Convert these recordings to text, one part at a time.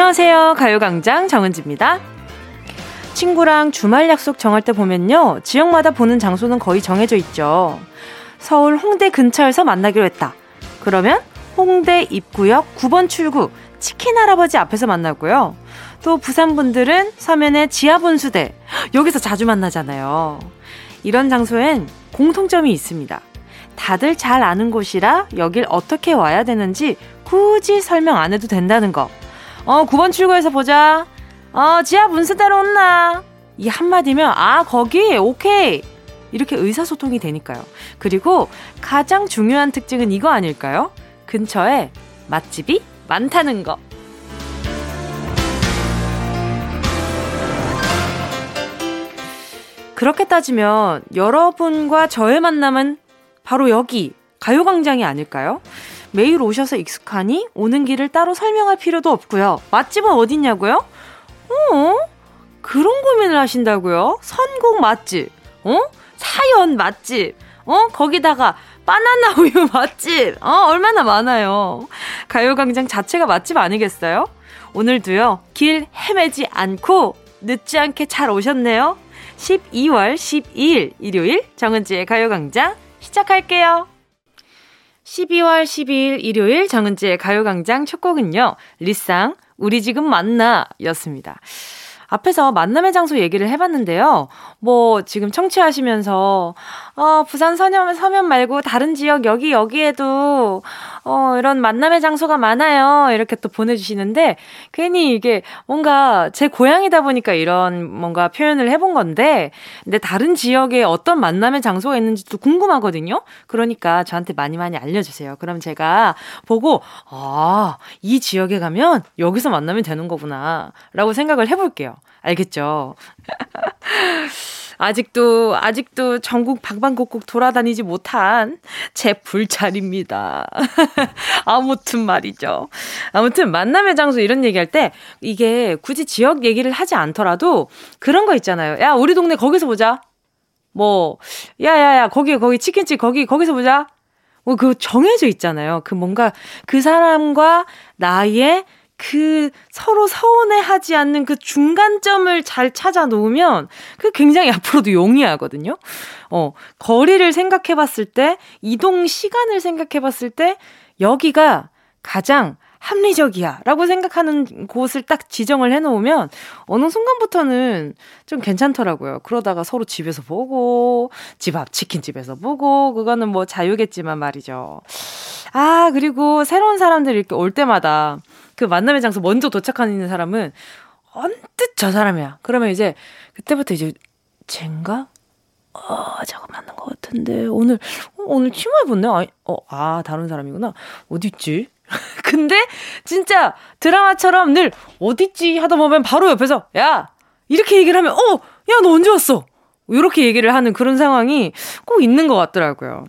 안녕하세요. 가요광장 정은지입니다. 친구랑 주말 약속 정할 때 보면요. 지역마다 보는 장소는 거의 정해져 있죠. 서울 홍대 근처에서 만나기로 했다. 그러면 홍대 입구역 9번 출구 치킨 할아버지 앞에서 만나고요. 또 부산 분들은 서면의 지하 분수대 여기서 자주 만나잖아요. 이런 장소엔 공통점이 있습니다. 다들 잘 아는 곳이라 여길 어떻게 와야 되는지 굳이 설명 안 해도 된다는 거. 어, 9번 출구에서 보자. 어, 지하 문수대로 온나. 이 한마디면, 아, 거기? 오케이. 이렇게 의사소통이 되니까요. 그리고 가장 중요한 특징은 이거 아닐까요? 근처에 맛집이 많다는 거. 그렇게 따지면 여러분과 저의 만남은 바로 여기 가요광장이 아닐까요? 매일 오셔서 익숙하니 오는 길을 따로 설명할 필요도 없고요. 맛집은 어딨냐고요? 어? 그런 고민을 하신다고요? 선곡 맛집, 어? 사연 맛집, 어? 거기다가 바나나 우유 맛집, 어? 얼마나 많아요. 가요광장 자체가 맛집 아니겠어요? 오늘도요, 길 헤매지 않고 늦지 않게 잘 오셨네요. 12월 12일 일요일 정은지의 가요광장 시작할게요. 12월 12일 일요일 정은지의 가요광장 첫 곡은요. 리쌍, 우리 지금 만나 였습니다. 앞에서 만남의 장소 얘기를 해봤는데요. 뭐, 지금 청취하시면서, 어, 부산 서면, 서면 말고 다른 지역 여기, 여기에도, 어, 이런 만남의 장소가 많아요. 이렇게 또 보내주시는데, 괜히 이게 뭔가 제 고향이다 보니까 이런 뭔가 표현을 해본 건데, 근데 다른 지역에 어떤 만남의 장소가 있는지도 궁금하거든요. 그러니까 저한테 많이 많이 알려주세요. 그럼 제가 보고, 아, 이 지역에 가면 여기서 만나면 되는 거구나. 라고 생각을 해볼게요. 알겠죠? 아직도, 아직도 전국 방방곡곡 돌아다니지 못한 제 불찰입니다. 아무튼 말이죠. 아무튼 만남의 장소 이런 얘기할 때 이게 굳이 지역 얘기를 하지 않더라도 그런 거 있잖아요. 야, 우리 동네 거기서 보자. 뭐, 야, 야, 야, 거기, 거기 치킨집 거기, 거기서 보자. 뭐, 그 정해져 있잖아요. 그 뭔가 그 사람과 나의 그 서로 서운해하지 않는 그 중간점을 잘 찾아 놓으면 그 굉장히 앞으로도 용이하거든요. 어, 거리를 생각해 봤을 때, 이동 시간을 생각해 봤을 때, 여기가 가장 합리적이야 라고 생각하는 곳을 딱 지정을 해놓으면 어느 순간부터는 좀 괜찮더라고요. 그러다가 서로 집에서 보고, 집 앞 치킨집에서 보고, 그거는 뭐 자유겠지만 말이죠. 아, 그리고 새로운 사람들이 이렇게 올 때마다 그 만남의 장소 먼저 도착하는 사람은 언뜻 저 사람이야. 그러면 이제 그때부터 이제 쟨가? 어, 저거 맞는 것 같은데 오늘 어, 오늘 치마 입었네. 아, 어, 아 다른 사람이구나. 어디 있지? 근데 진짜 드라마처럼 늘 어딨지 하다 보면 바로 옆에서 야 이렇게 얘기를 하면 어, 야 너 언제 왔어? 이렇게 얘기를 하는 그런 상황이 꼭 있는 것 같더라고요.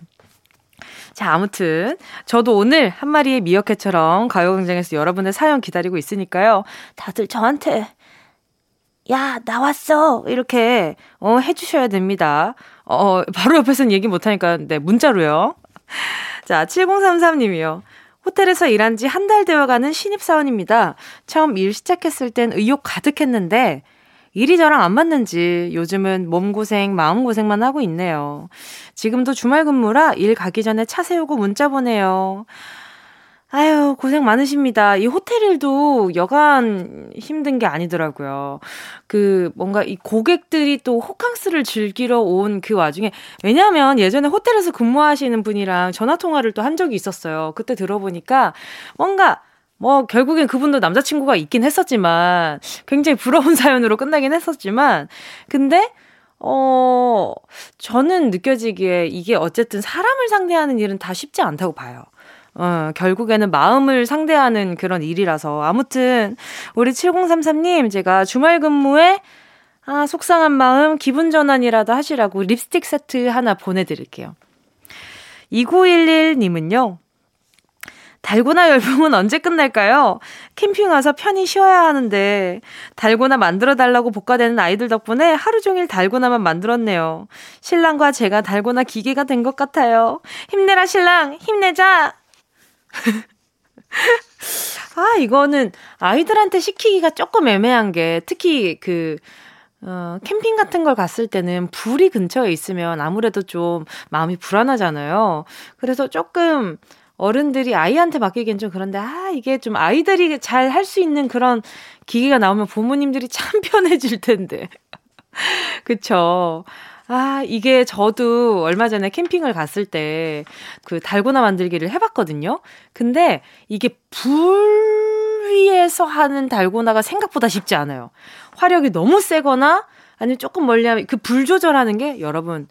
자, 아무튼 저도 오늘 한 마리의 미어캣처럼 가요광장에서 여러분의 사연 기다리고 있으니까요. 다들 저한테 야, 나왔어. 이렇게 어 해주셔야 됩니다. 어, 바로 옆에서는 얘기 못하니까, 네, 문자로요. 자, 7033님이요. 호텔에서 일한 지 한 달 되어가는 신입사원입니다. 처음 일 시작했을 땐 의욕 가득했는데, 일이 저랑 안 맞는지 요즘은 몸고생, 마음고생만 하고 있네요. 지금도 주말 근무라 일 가기 전에 차 세우고 문자 보내요. 아유, 고생 많으십니다. 이 호텔 일도 여간 힘든 게 아니더라고요. 그, 뭔가 이 고객들이 또 호캉스를 즐기러 온 그 와중에, 왜냐면 예전에 호텔에서 근무하시는 분이랑 전화통화를 또 한 적이 있었어요. 그때 들어보니까 뭔가 뭐 결국엔 그분도 남자친구가 있긴 했었지만 굉장히 부러운 사연으로 끝나긴 했었지만 근데 어 저는 느껴지기에 이게 어쨌든 사람을 상대하는 일은 다 쉽지 않다고 봐요. 어, 결국에는 마음을 상대하는 그런 일이라서. 아무튼, 우리 7033님, 제가 주말 근무에, 아, 속상한 마음, 기분 전환이라도 하시라고 립스틱 세트 하나 보내 드릴게요. 2911님은요, 달고나 열풍은 언제 끝날까요? 캠핑 와서 편히 쉬어야 하는데 달고나 만들어 달라고 복가되는 아이들 덕분에 하루 종일 달고나만 만들었네요. 신랑과 제가 달고나 기계가 된 것 같아요. 힘내라 신랑, 힘내자. 아, 이거는 아이들한테 시키기가 조금 애매한 게 특히 그 어, 캠핑 같은 걸 갔을 때는 불이 근처에 있으면 아무래도 좀 마음이 불안하잖아요. 그래서 조금 어른들이 아이한테 맡기기엔 좀 그런데, 아, 이게 좀 아이들이 잘 할 수 있는 그런 기계가 나오면 부모님들이 참 편해질 텐데. 그쵸. 아, 이게 저도 얼마 전에 캠핑을 갔을 때 그 달고나 만들기를 해봤거든요. 근데 이게 불 위에서 하는 달고나가 생각보다 쉽지 않아요. 화력이 너무 세거나 아니면 조금 멀리 하면 그 불 조절하는 게 여러분,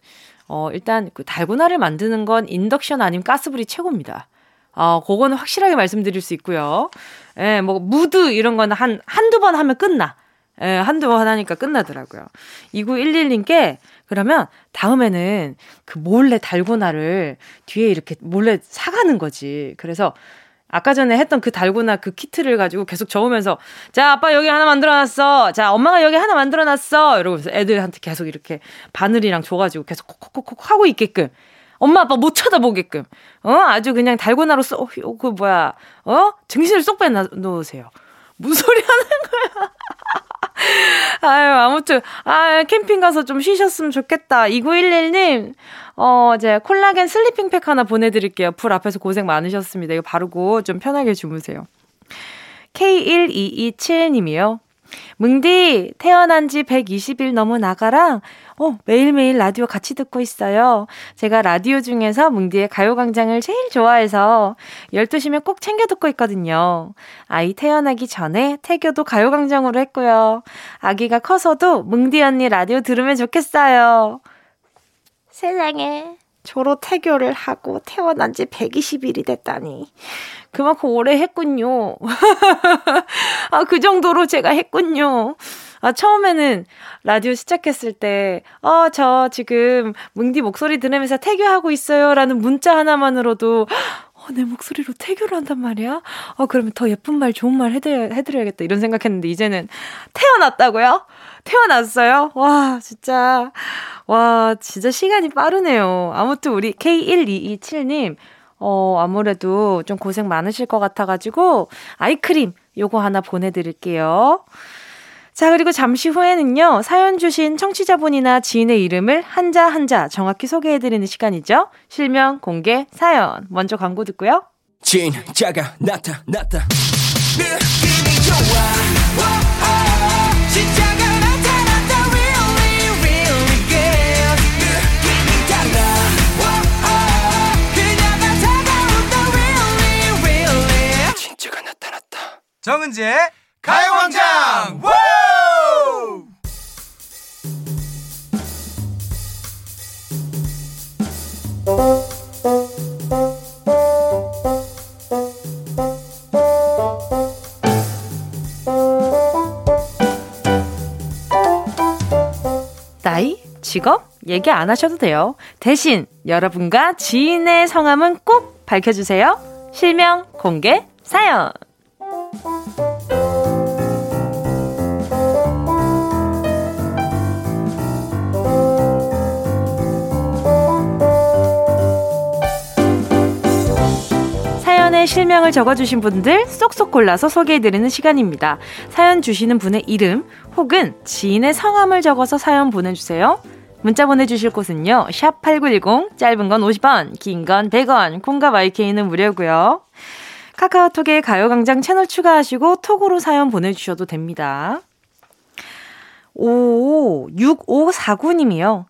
어, 일단 그 달고나를 만드는 건 인덕션 아니면 가스불이 최고입니다. 어, 그거는 확실하게 말씀드릴 수 있고요. 예, 뭐, 무드 이런 거는 한, 한두 번 하면 끝나. 예, 한두 번 하니까 끝나더라고요. 2911님께 그러면 다음에는 그 몰래 달고나를 뒤에 이렇게 몰래 사가는 거지. 그래서 아까 전에 했던 그 달고나 그 키트를 가지고 계속 저으면서 자 아빠 여기 하나 만들어놨어 자 엄마가 여기 하나 만들어놨어 이러면서 애들한테 계속 이렇게 바늘이랑 줘가지고 계속 콕콕콕콕 하고 있게끔 엄마 아빠 못 쳐다보게끔 어 아주 그냥 달고나로 쏙그 어, 뭐야 어 정신을 쏙 빼놓으세요 무슨 소리 하는 거야 아유, 아무튼, 아, 캠핑 가서 좀 쉬셨으면 좋겠다. 2911님, 어, 이제 콜라겐 sleeping 팩 하나 보내드릴게요. 불 앞에서 고생 많으셨습니다. 이거 바르고 좀 편하게 주무세요. K1227님이요. 은디, 태어난 지 120일 넘은 아가랑 어, 매일매일 라디오 같이 듣고 있어요. 제가 라디오 중에서 은디의 가요광장을 제일 좋아해서 12시면 꼭 챙겨 듣고 있거든요. 아이 태어나기 전에 태교도 가요광장으로 했고요. 아기가 커서도 뭉디 언니 라디오 들으면 좋겠어요. 세상에. 조로 태교를 하고 태어난 지 120일이 됐다니. 그만큼 오래 했군요. 아, 그 정도로 제가 했군요. 아, 처음에는 라디오 시작했을 때, 어, 저 지금 뭉디 목소리 들으면서 태교하고 있어요. 라는 문자 하나만으로도, 어, 내 목소리로 태교를 한단 말이야? 어, 그러면 더 예쁜 말, 좋은 말 해드려, 해드려야겠다. 이런 생각했는데, 이제는 태어났다고요? 태어났어요? 와, 진짜. 와, 진짜 시간이 빠르네요. 아무튼 우리 K1227님, 어, 아무래도 좀 고생 많으실 것 같아가지고, 아이크림 요거 하나 보내드릴게요. 자, 그리고 잠시 후에는요, 사연 주신 청취자분이나 지인의 이름을 한자 한자 정확히 소개해드리는 시간이죠. 실명, 공개, 사연. 먼저 광고 듣고요. 진짜가 나타났다. 느낌이 좋아. 정은지의 가요광장 나이, 직업 얘기 안 하셔도 돼요. 대신 여러분과 지인의 성함은 꼭 밝혀주세요. 실명 공개 사연. 사연에 실명을 적어주신 분들 쏙쏙 골라서 소개해드리는 시간입니다. 사연 주시는 분의 이름 혹은 지인의 성함을 적어서 사연 보내주세요. 문자 보내주실 곳은요. 샵 8910, 짧은 건 50원, 긴 건 100원, 콩과 마이케이는 무료고요. 카카오톡에 가요광장 채널 추가하시고 톡으로 사연 보내주셔도 됩니다. 오, 6549님이요.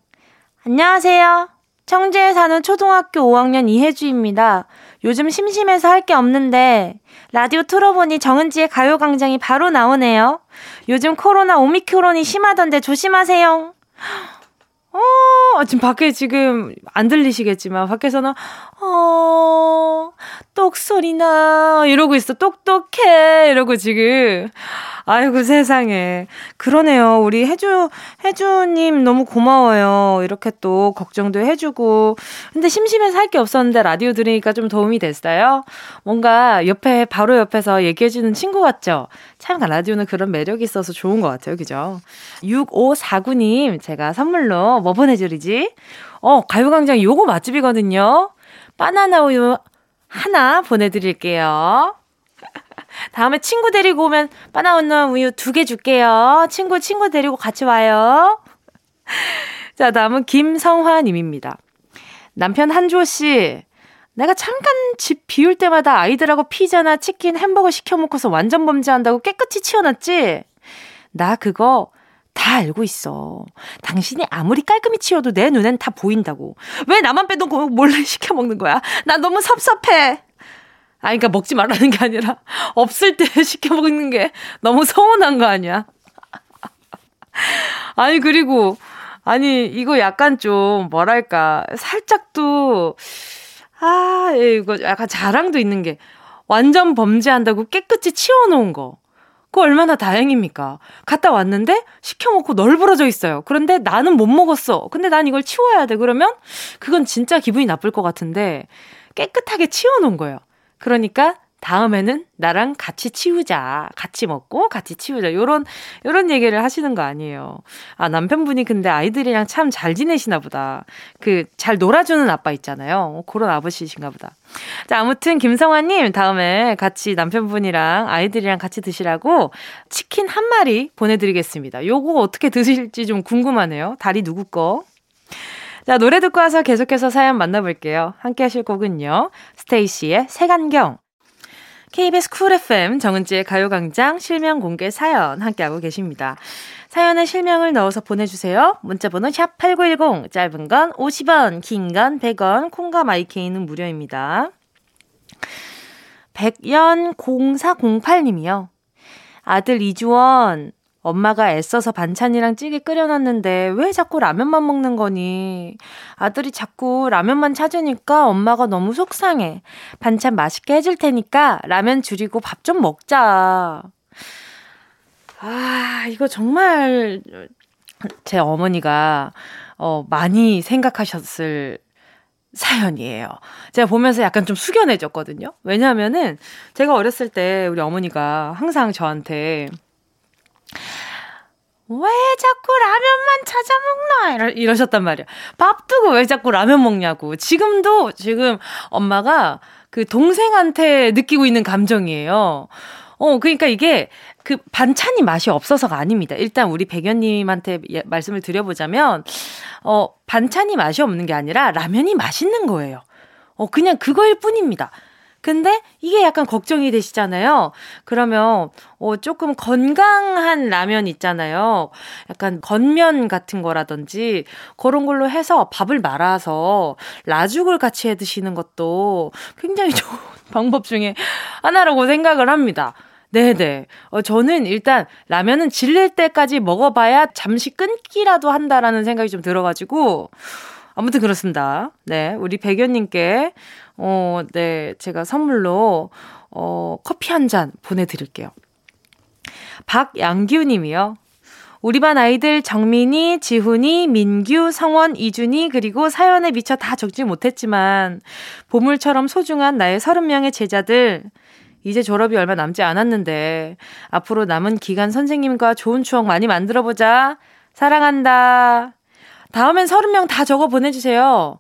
안녕하세요. 청주에 사는 초등학교 5학년 이혜주입니다. 요즘 심심해서 할 게 없는데 라디오 틀어보니 정은지의 가요광장이 바로 나오네요. 요즘 코로나 오미크론이 심하던데 조심하세요. 어, 지금 밖에 지금 안 들리시겠지만 밖에서는 어, 똑소리 나 이러고 있어. 똑똑해 이러고 지금 아이고 세상에. 그러네요. 우리 해주 해주님 너무 고마워요. 이렇게 또 걱정도 해주고. 근데 심심해서 할 게 없었는데 라디오 들으니까 좀 도움이 됐어요. 뭔가 옆에 바로 옆에서 얘기해주는 친구 같죠. 참 라디오는 그런 매력이 있어서 좋은 것 같아요. 그죠? 6549님 제가 선물로 뭐 보내드리지? 어 가요광장 요거 맛집이거든요. 바나나 우유 하나 보내드릴게요. 다음에 친구 데리고 오면 바나나 우유 두 개 줄게요. 친구, 친구 데리고 같이 와요. 자, 다음은 김성화 님입니다. 남편 한주호 씨, 내가 잠깐 집 비울 때마다 아이들하고 피자나 치킨, 햄버거 시켜 먹고서 완전 범죄한다고 깨끗이 치워놨지? 나 그거 다 알고 있어. 당신이 아무리 깔끔히 치워도 내 눈엔 다 보인다고. 왜 나만 빼놓고 몰래 시켜 먹는 거야? 나 너무 섭섭해. 아, 그러니까 먹지 말라는 게 아니라 없을 때 시켜 먹는 게 너무 서운한 거 아니야? 아니 그리고 아니 이거 약간 좀 뭐랄까 살짝 또 아, 이거 약간 자랑도 있는 게 완전 범죄한다고 깨끗이 치워놓은 거. 그거 얼마나 다행입니까? 갔다 왔는데 시켜먹고 널브러져 있어요. 그런데 나는 못 먹었어. 근데 난 이걸 치워야 돼. 그러면 그건 진짜 기분이 나쁠 것 같은데 깨끗하게 치워놓은 거예요. 그러니까 다음에는 나랑 같이 치우자. 같이 먹고 같이 치우자. 요런, 요런 얘기를 하시는 거 아니에요. 아, 남편분이 근데 아이들이랑 참 잘 지내시나 보다. 그, 잘 놀아주는 아빠 있잖아요. 그런 아버지신가 보다. 자, 아무튼 김성환 님, 다음에 같이 남편분이랑 아이들이랑 같이 드시라고 치킨 한 마리 보내 드리겠습니다. 요거 어떻게 드실지 좀 궁금하네요. 다리 누구 거? 자, 노래 듣고 와서 계속해서 사연 만나볼게요. 함께 하실 곡은요. 스테이씨의 색안경. KBS 쿨 FM 정은지의 가요광장 실명 공개 사연 함께하고 계십니다. 사연에 실명을 넣어서 보내주세요. 문자번호 샵 8910, 짧은 건 50원, 긴 건 100원, 콩과 마이케이는 무료입니다. 백연 0408님이요. 아들 이주원, 엄마가 애써서 반찬이랑 찌개 끓여놨는데 왜 자꾸 라면만 먹는 거니? 아들이 자꾸 라면만 찾으니까 엄마가 너무 속상해. 반찬 맛있게 해줄 테니까 라면 줄이고 밥 좀 먹자. 아, 이거 정말 제 어머니가 어, 많이 생각하셨을 사연이에요. 제가 보면서 약간 좀 숙연해졌거든요. 왜냐하면은 제가 어렸을 때 우리 어머니가 항상 저한테 왜 자꾸 라면만 찾아 먹나? 이러, 이러셨단 말이야. 밥 두고 왜 자꾸 라면 먹냐고. 지금도 지금 엄마가 그 동생한테 느끼고 있는 감정이에요. 어, 그러니까 이게 그 반찬이 맛이 없어서가 아닙니다. 일단 우리 백연님한테 예, 말씀을 드려보자면, 어, 반찬이 맛이 없는 게 아니라 라면이 맛있는 거예요. 어, 그냥 그거일 뿐입니다. 근데 이게 약간 걱정이 되시잖아요. 그러면 어 조금 건강한 라면 있잖아요. 약간 건면 같은 거라든지 그런 걸로 해서 밥을 말아서 라죽을 같이 해 드시는 것도 굉장히 좋은 방법 중에 하나라고 생각을 합니다. 네네. 어, 저는 일단 라면은 질릴 때까지 먹어봐야 잠시 끊기라도 한다라는 생각이 좀 들어가지고, 아무튼 그렇습니다. 네. 우리 백연님께 어, 네, 제가 선물로 어, 커피 한 잔 보내드릴게요. 박양규 님이요. 우리 반 아이들 정민이, 지훈이, 민규, 성원, 이준이 그리고 사연에 미쳐 다 적지 못했지만 보물처럼 소중한 나의 30명의 제자들 이제 졸업이 얼마 남지 않았는데 앞으로 남은 기간 선생님과 좋은 추억 많이 만들어 보자. 사랑한다. 다음엔 30명 다 적어 보내 주세요.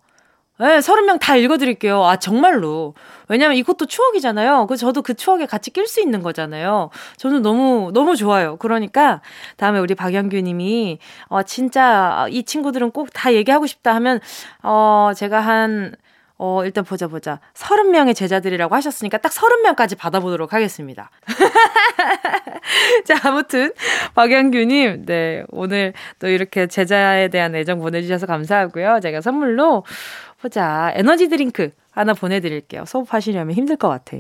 네, 30명 다 읽어드릴게요. 아, 정말로. 왜냐면 이것도 추억이잖아요. 그 저도 그 추억에 같이 낄 수 있는 거잖아요. 저는 너무, 너무 좋아요. 그러니까 다음에 우리 박영규 님이, 어, 진짜 이 친구들은 꼭 다 얘기하고 싶다 하면, 어, 제가 한, 어, 일단 보자, 보자. 30명의 제자들이라고 하셨으니까 딱 30명까지 받아보도록 하겠습니다. 자, 아무튼, 박영규님, 네, 오늘 또 이렇게 제자에 대한 애정 보내주셔서 감사하고요. 제가 선물로, 보자. 에너지 드링크 하나 보내드릴게요. 수업하시려면 힘들 것 같아.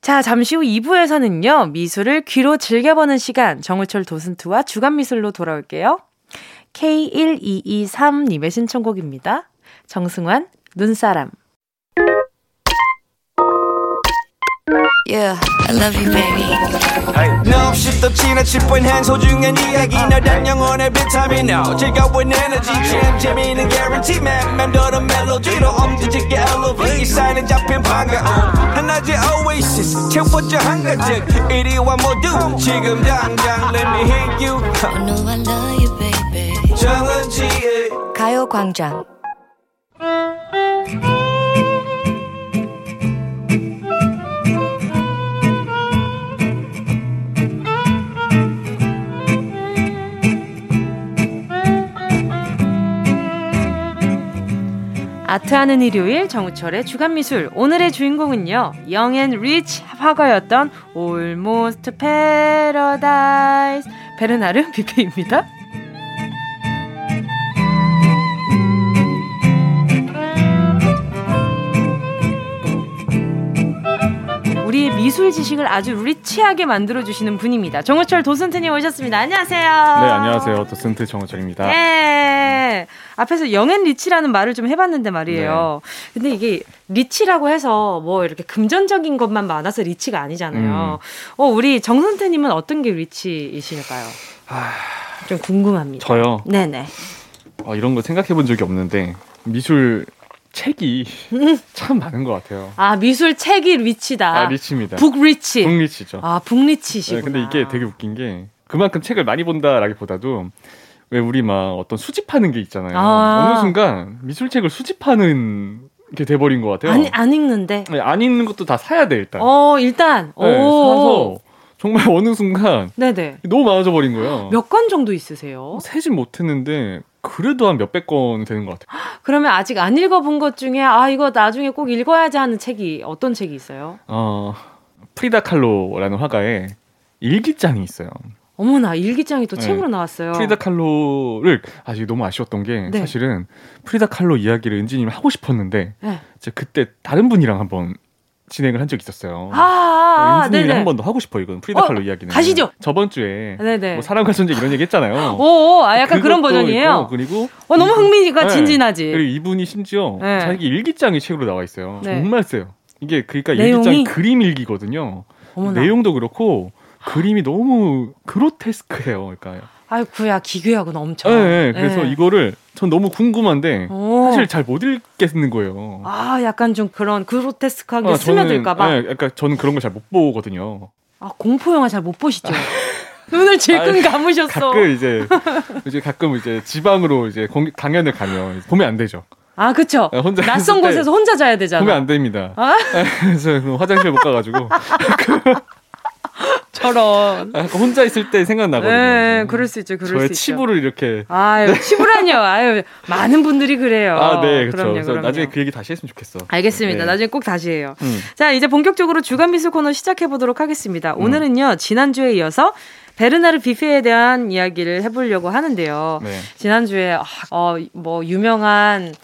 자, 잠시 후 2부에서는요, 미술을 귀로 즐겨보는 시간, 정우철 도슨트와 주간미술로 돌아올게요. K1223님의 신청곡입니다. 정승환, 눈사람. Yeah, I love you, baby. No, 없이 또 지나칠 뻔한 소중한 이야기. 너란 영혼의 비타민. No 즐거운 에너지. 참 재미있는 guarantee. man 맘대로 멜로디로 엄지짓게 elevate. 이 사인은 잡힌 반가움. 하나의 oasis. 채워져 한가득 이리와 모두 지금 당장 let me hit you. I know I love you, baby. 정은지의 가요광장 아트하는 일요일 정우철의 주간미술 오늘의 주인공은요 영앤 리치 화가였던 Almost Paradise 베르나르 뷔페입니다. 미술 지식을 아주 리치하게 만들어주시는 분입니다. 정우철 도슨트님 오셨습니다. 안녕하세요. 네, 안녕하세요. 도슨트 정우철입니다. 네. 앞에서 young and rich라는 말을 좀 해봤는데 말이에요. 네. 근데 이게 rich라고 해서 뭐 이렇게 금전적인 것만 많아서 rich가 아니잖아요. 음. 어, 우리 정선생님은 어떤 게 rich이실까요? 아... 좀 궁금합니다. 저요? 네네. 어, 이런 거 생각해 본 적이 없는데 미술 책이 음. 참 많은 것 같아요. 아 미술 책이 rich다. 아 rich입니다. book rich. book rich죠. 아 book rich시구나. 네, 근데 이게 되게 웃긴 게 그만큼 책을 많이 본다라기보다도 왜 우리 막 어떤 수집하는 게 있잖아요. 아. 어느 순간 미술책을 수집하는 게 돼버린 것 같아요. 안, 안 읽는데? 네, 안 읽는 것도 다 사야 돼 일단. 어 일단. 네, 사서 정말 어느 순간 네네. 너무 많아져 버린 거예요. 몇권 정도 있으세요? 세진 못했는데 그래도 한 몇백 권 되는 것 같아요. 그러면 아직 안 읽어본 것 중에 아 이거 나중에 꼭 읽어야지 하는 책이 어떤 책이 있어요? 어 프리다 칼로라는 화가의 일기장이 있어요. 어머나 일기장이 또 네. 책으로 나왔어요. 프리다 칼로를 아직 너무 아쉬웠던 게 네. 사실은 프리다 칼로 이야기를 은지님 하고 싶었는데 네. 제 그때 다른 분이랑 한번 진행을 한 적이 있었어요. 아, 네, 은진이랑 한번 더 하고 싶어 이건 프리다 어, 칼로 이야기는. 가시죠. 저번 주에 네네. 뭐 사랑과 존재 이런 얘기 했잖아요. 오, 아 약간 그런 버전이에요. 그리고 어 너무 흥미가 네. 진진하지. 그리고 이분이 심지어 네. 자기 일기장이 책으로 나와 있어요. 네. 정말 세요. 이게 그러니까 일기장 그림 일기거든요. 어머나. 내용도 그렇고 그림이 너무 그로테스크해요. 그러니까 아이쿠야 기괴하구나 엄청. 네, 네. 그래서 네. 이거를 전 너무 궁금한데 오. 사실 잘 못 읽겠는 거예요. 아 약간 좀 그런 그로테스크하게 아, 스며들까봐. 네, 약간 저는 그런 걸 잘 못 보거든요. 아 공포 영화 잘 못 보시죠? 눈을 질끈 감으셨어. 가끔 이제 이제 가끔 이제 지방으로 이제 공, 강연을 가면 보면 안 되죠. 아, 그쵸. 네, 혼자 낯선 곳에서 혼자 자야 되잖아. 보면 안 됩니다. 아? 네, 그래서 화장실 못 가가지고. 저런. 아, 혼자 있을 때 생각나거든요. 네, 그럴 수 있죠. 그럴 저의 수 있죠. 치부를 이렇게. 아유, 치부라뇨. 아유, 많은 분들이 그래요. 아, 네, 그렇죠. 그럼요, 그럼요. 나중에 그 얘기 다시 했으면 좋겠어. 알겠습니다. 네. 나중에 꼭 다시 해요. 음. 자, 이제 본격적으로 주간 미술 코너 시작해 보도록 하겠습니다. 음. 오늘은요, 지난주에 이어서 베르나르 비페에 대한 이야기를 해보려고 하는데요. 네. 지난주에 아, 어, 뭐 유명한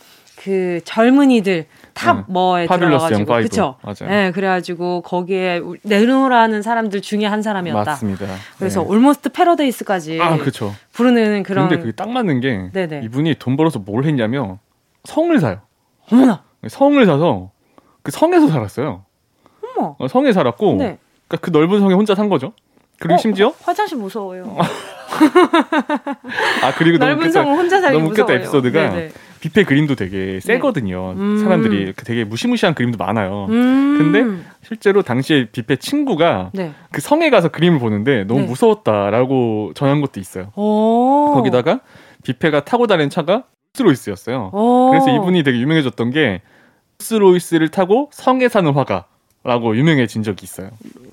그 젊은이들 top 응. 뭐에 들어가가지고 그렇죠. 네, 그래가지고 거기에 내노라는 사람들 중에 한 사람이었다. 맞습니다. 그래서 네. Almost Paradise까지 아, 그렇죠. 부르는 그런. 근데 그게 딱 맞는 게 네네. 이분이 돈 벌어서 뭘 했냐면 성을 사요. 어머나. 성을 사서 그 성에서 살았어요. 어머. 어, 성에 살았고 네. 그러니까 그 넓은 성에 혼자 산 거죠. 그리고 어, 심지어 화장실 무서워요. 아 그리고 넓은 성 혼자 살기 너무 웃겼다 에피소드가 네네. 뷔페 그림도 되게 네. 세거든요. 네. 음. 사람들이 그 되게 무시무시한 그림도 많아요. 음. 근데 실제로 당시에 뷔페 친구가 네. 그 성에 가서 그림을 보는데 너무 네. 무서웠다라고 전한 것도 있어요. 오. 거기다가 뷔페가 타고 다니는 차가 롤스로이스였어요. 그래서 이분이 되게 유명해졌던 게 롤스로이스를 타고 성에 사는 화가 라고 유명해진 적이 있어요.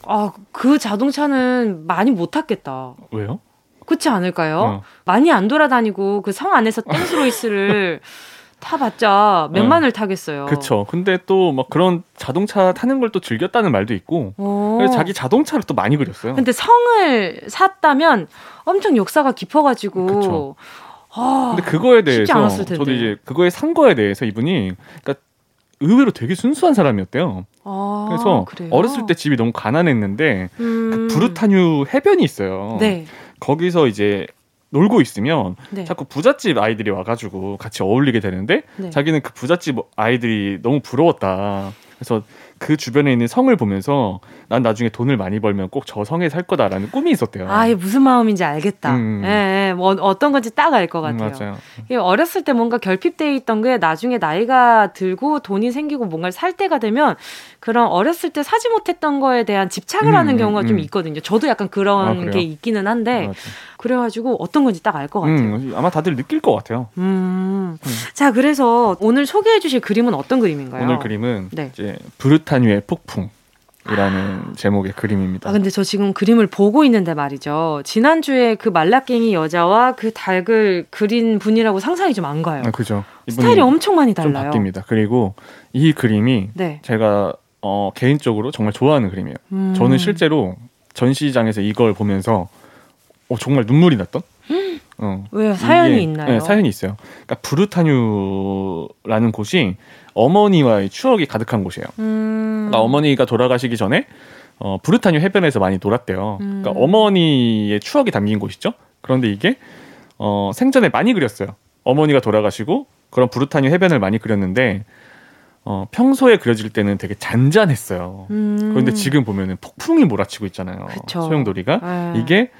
아, 그 자동차는 많이 못 탔겠다. 왜요? 그렇지 않을까요? 어. 많이 안 돌아다니고 그 성 안에서 땡스로이스를 타봤자 몇만을 어. 타겠어요. 그렇죠. 근데 또 막 그런 자동차 타는 걸 또 즐겼다는 말도 있고, 그래서 자기 자동차를 또 많이 그렸어요. 근데 성을 샀다면 엄청 역사가 깊어가지고. 그쵸. 아, 근데 그거에 대해서 저도 이제 그거에 산 거에 대해서 이분이 그러니까 의외로 되게 순수한 사람이었대요. 아, 그래서 그래요? 어렸을 때 집이 너무 가난했는데 그 음. 그 부르타뉴 해변이 있어요. 네. 거기서 이제 놀고 있으면 네. 자꾸 부잣집 아이들이 와가지고 같이 어울리게 되는데 네. 자기는 그 부잣집 아이들이 너무 부러웠다. 그래서 그 주변에 있는 성을 보면서 난 나중에 돈을 많이 벌면 꼭 저 성에 살 거다라는 꿈이 있었대요. 아, 무슨 마음인지 알겠다. 음. 예, 예, 뭐 어떤 건지 딱 알 것 같아요. 음, 맞아요. 어렸을 때 뭔가 결핍돼 있던 게 나중에 나이가 들고 돈이 생기고 뭔가를 살 때가 되면 그런 어렸을 때 사지 못했던 거에 대한 집착을 음, 하는 음, 경우가 음, 좀 있거든요. 저도 약간 그런 아, 게 있기는 한데 맞아. 그래가지고 어떤 건지 딱 알 것 같아요. 음, 아마 다들 느낄 것 같아요. 음. 자, 그래서 오늘 소개해주실 그림은 어떤 그림인가요? 오늘 그림은 네. 이제 브르타뉴의 폭풍. 이라는 제목의 그림입니다. 아, 근데 저 지금 그림을 보고 있는데 말이죠. 지난주에 그 말라깽이 여자와 그 닭을 그린 분이라고 상상이 좀 안 가요. 아, 그죠. 스타일이 엄청 많이 달라요. 좀 바뀝니다. 그리고 이 그림이 네. 제가 어, 개인적으로 정말 좋아하는 그림이에요. 음. 저는 실제로 전시장에서 이걸 보면서 어, 정말 눈물이 났던? 어, 왜요? 사연이 이게, 있나요? 네, 사연이 있어요. 그러니까 부르타뉴라는 곳이 어머니와의 추억이 가득한 곳이에요. 음. 그러니까 어머니가 돌아가시기 전에 어, 부르타뉴 해변에서 많이 놀았대요. 음. 그러니까 어머니의 추억이 담긴 곳이죠. 그런데 이게 어, 생전에 많이 그렸어요. 어머니가 돌아가시고 그런 부르타뉴 해변을 많이 그렸는데 어, 평소에 그려질 때는 되게 잔잔했어요. 음. 그런데 지금 보면은 폭풍이 몰아치고 있잖아요. 그쵸. 소용돌이가 에. 네. 이게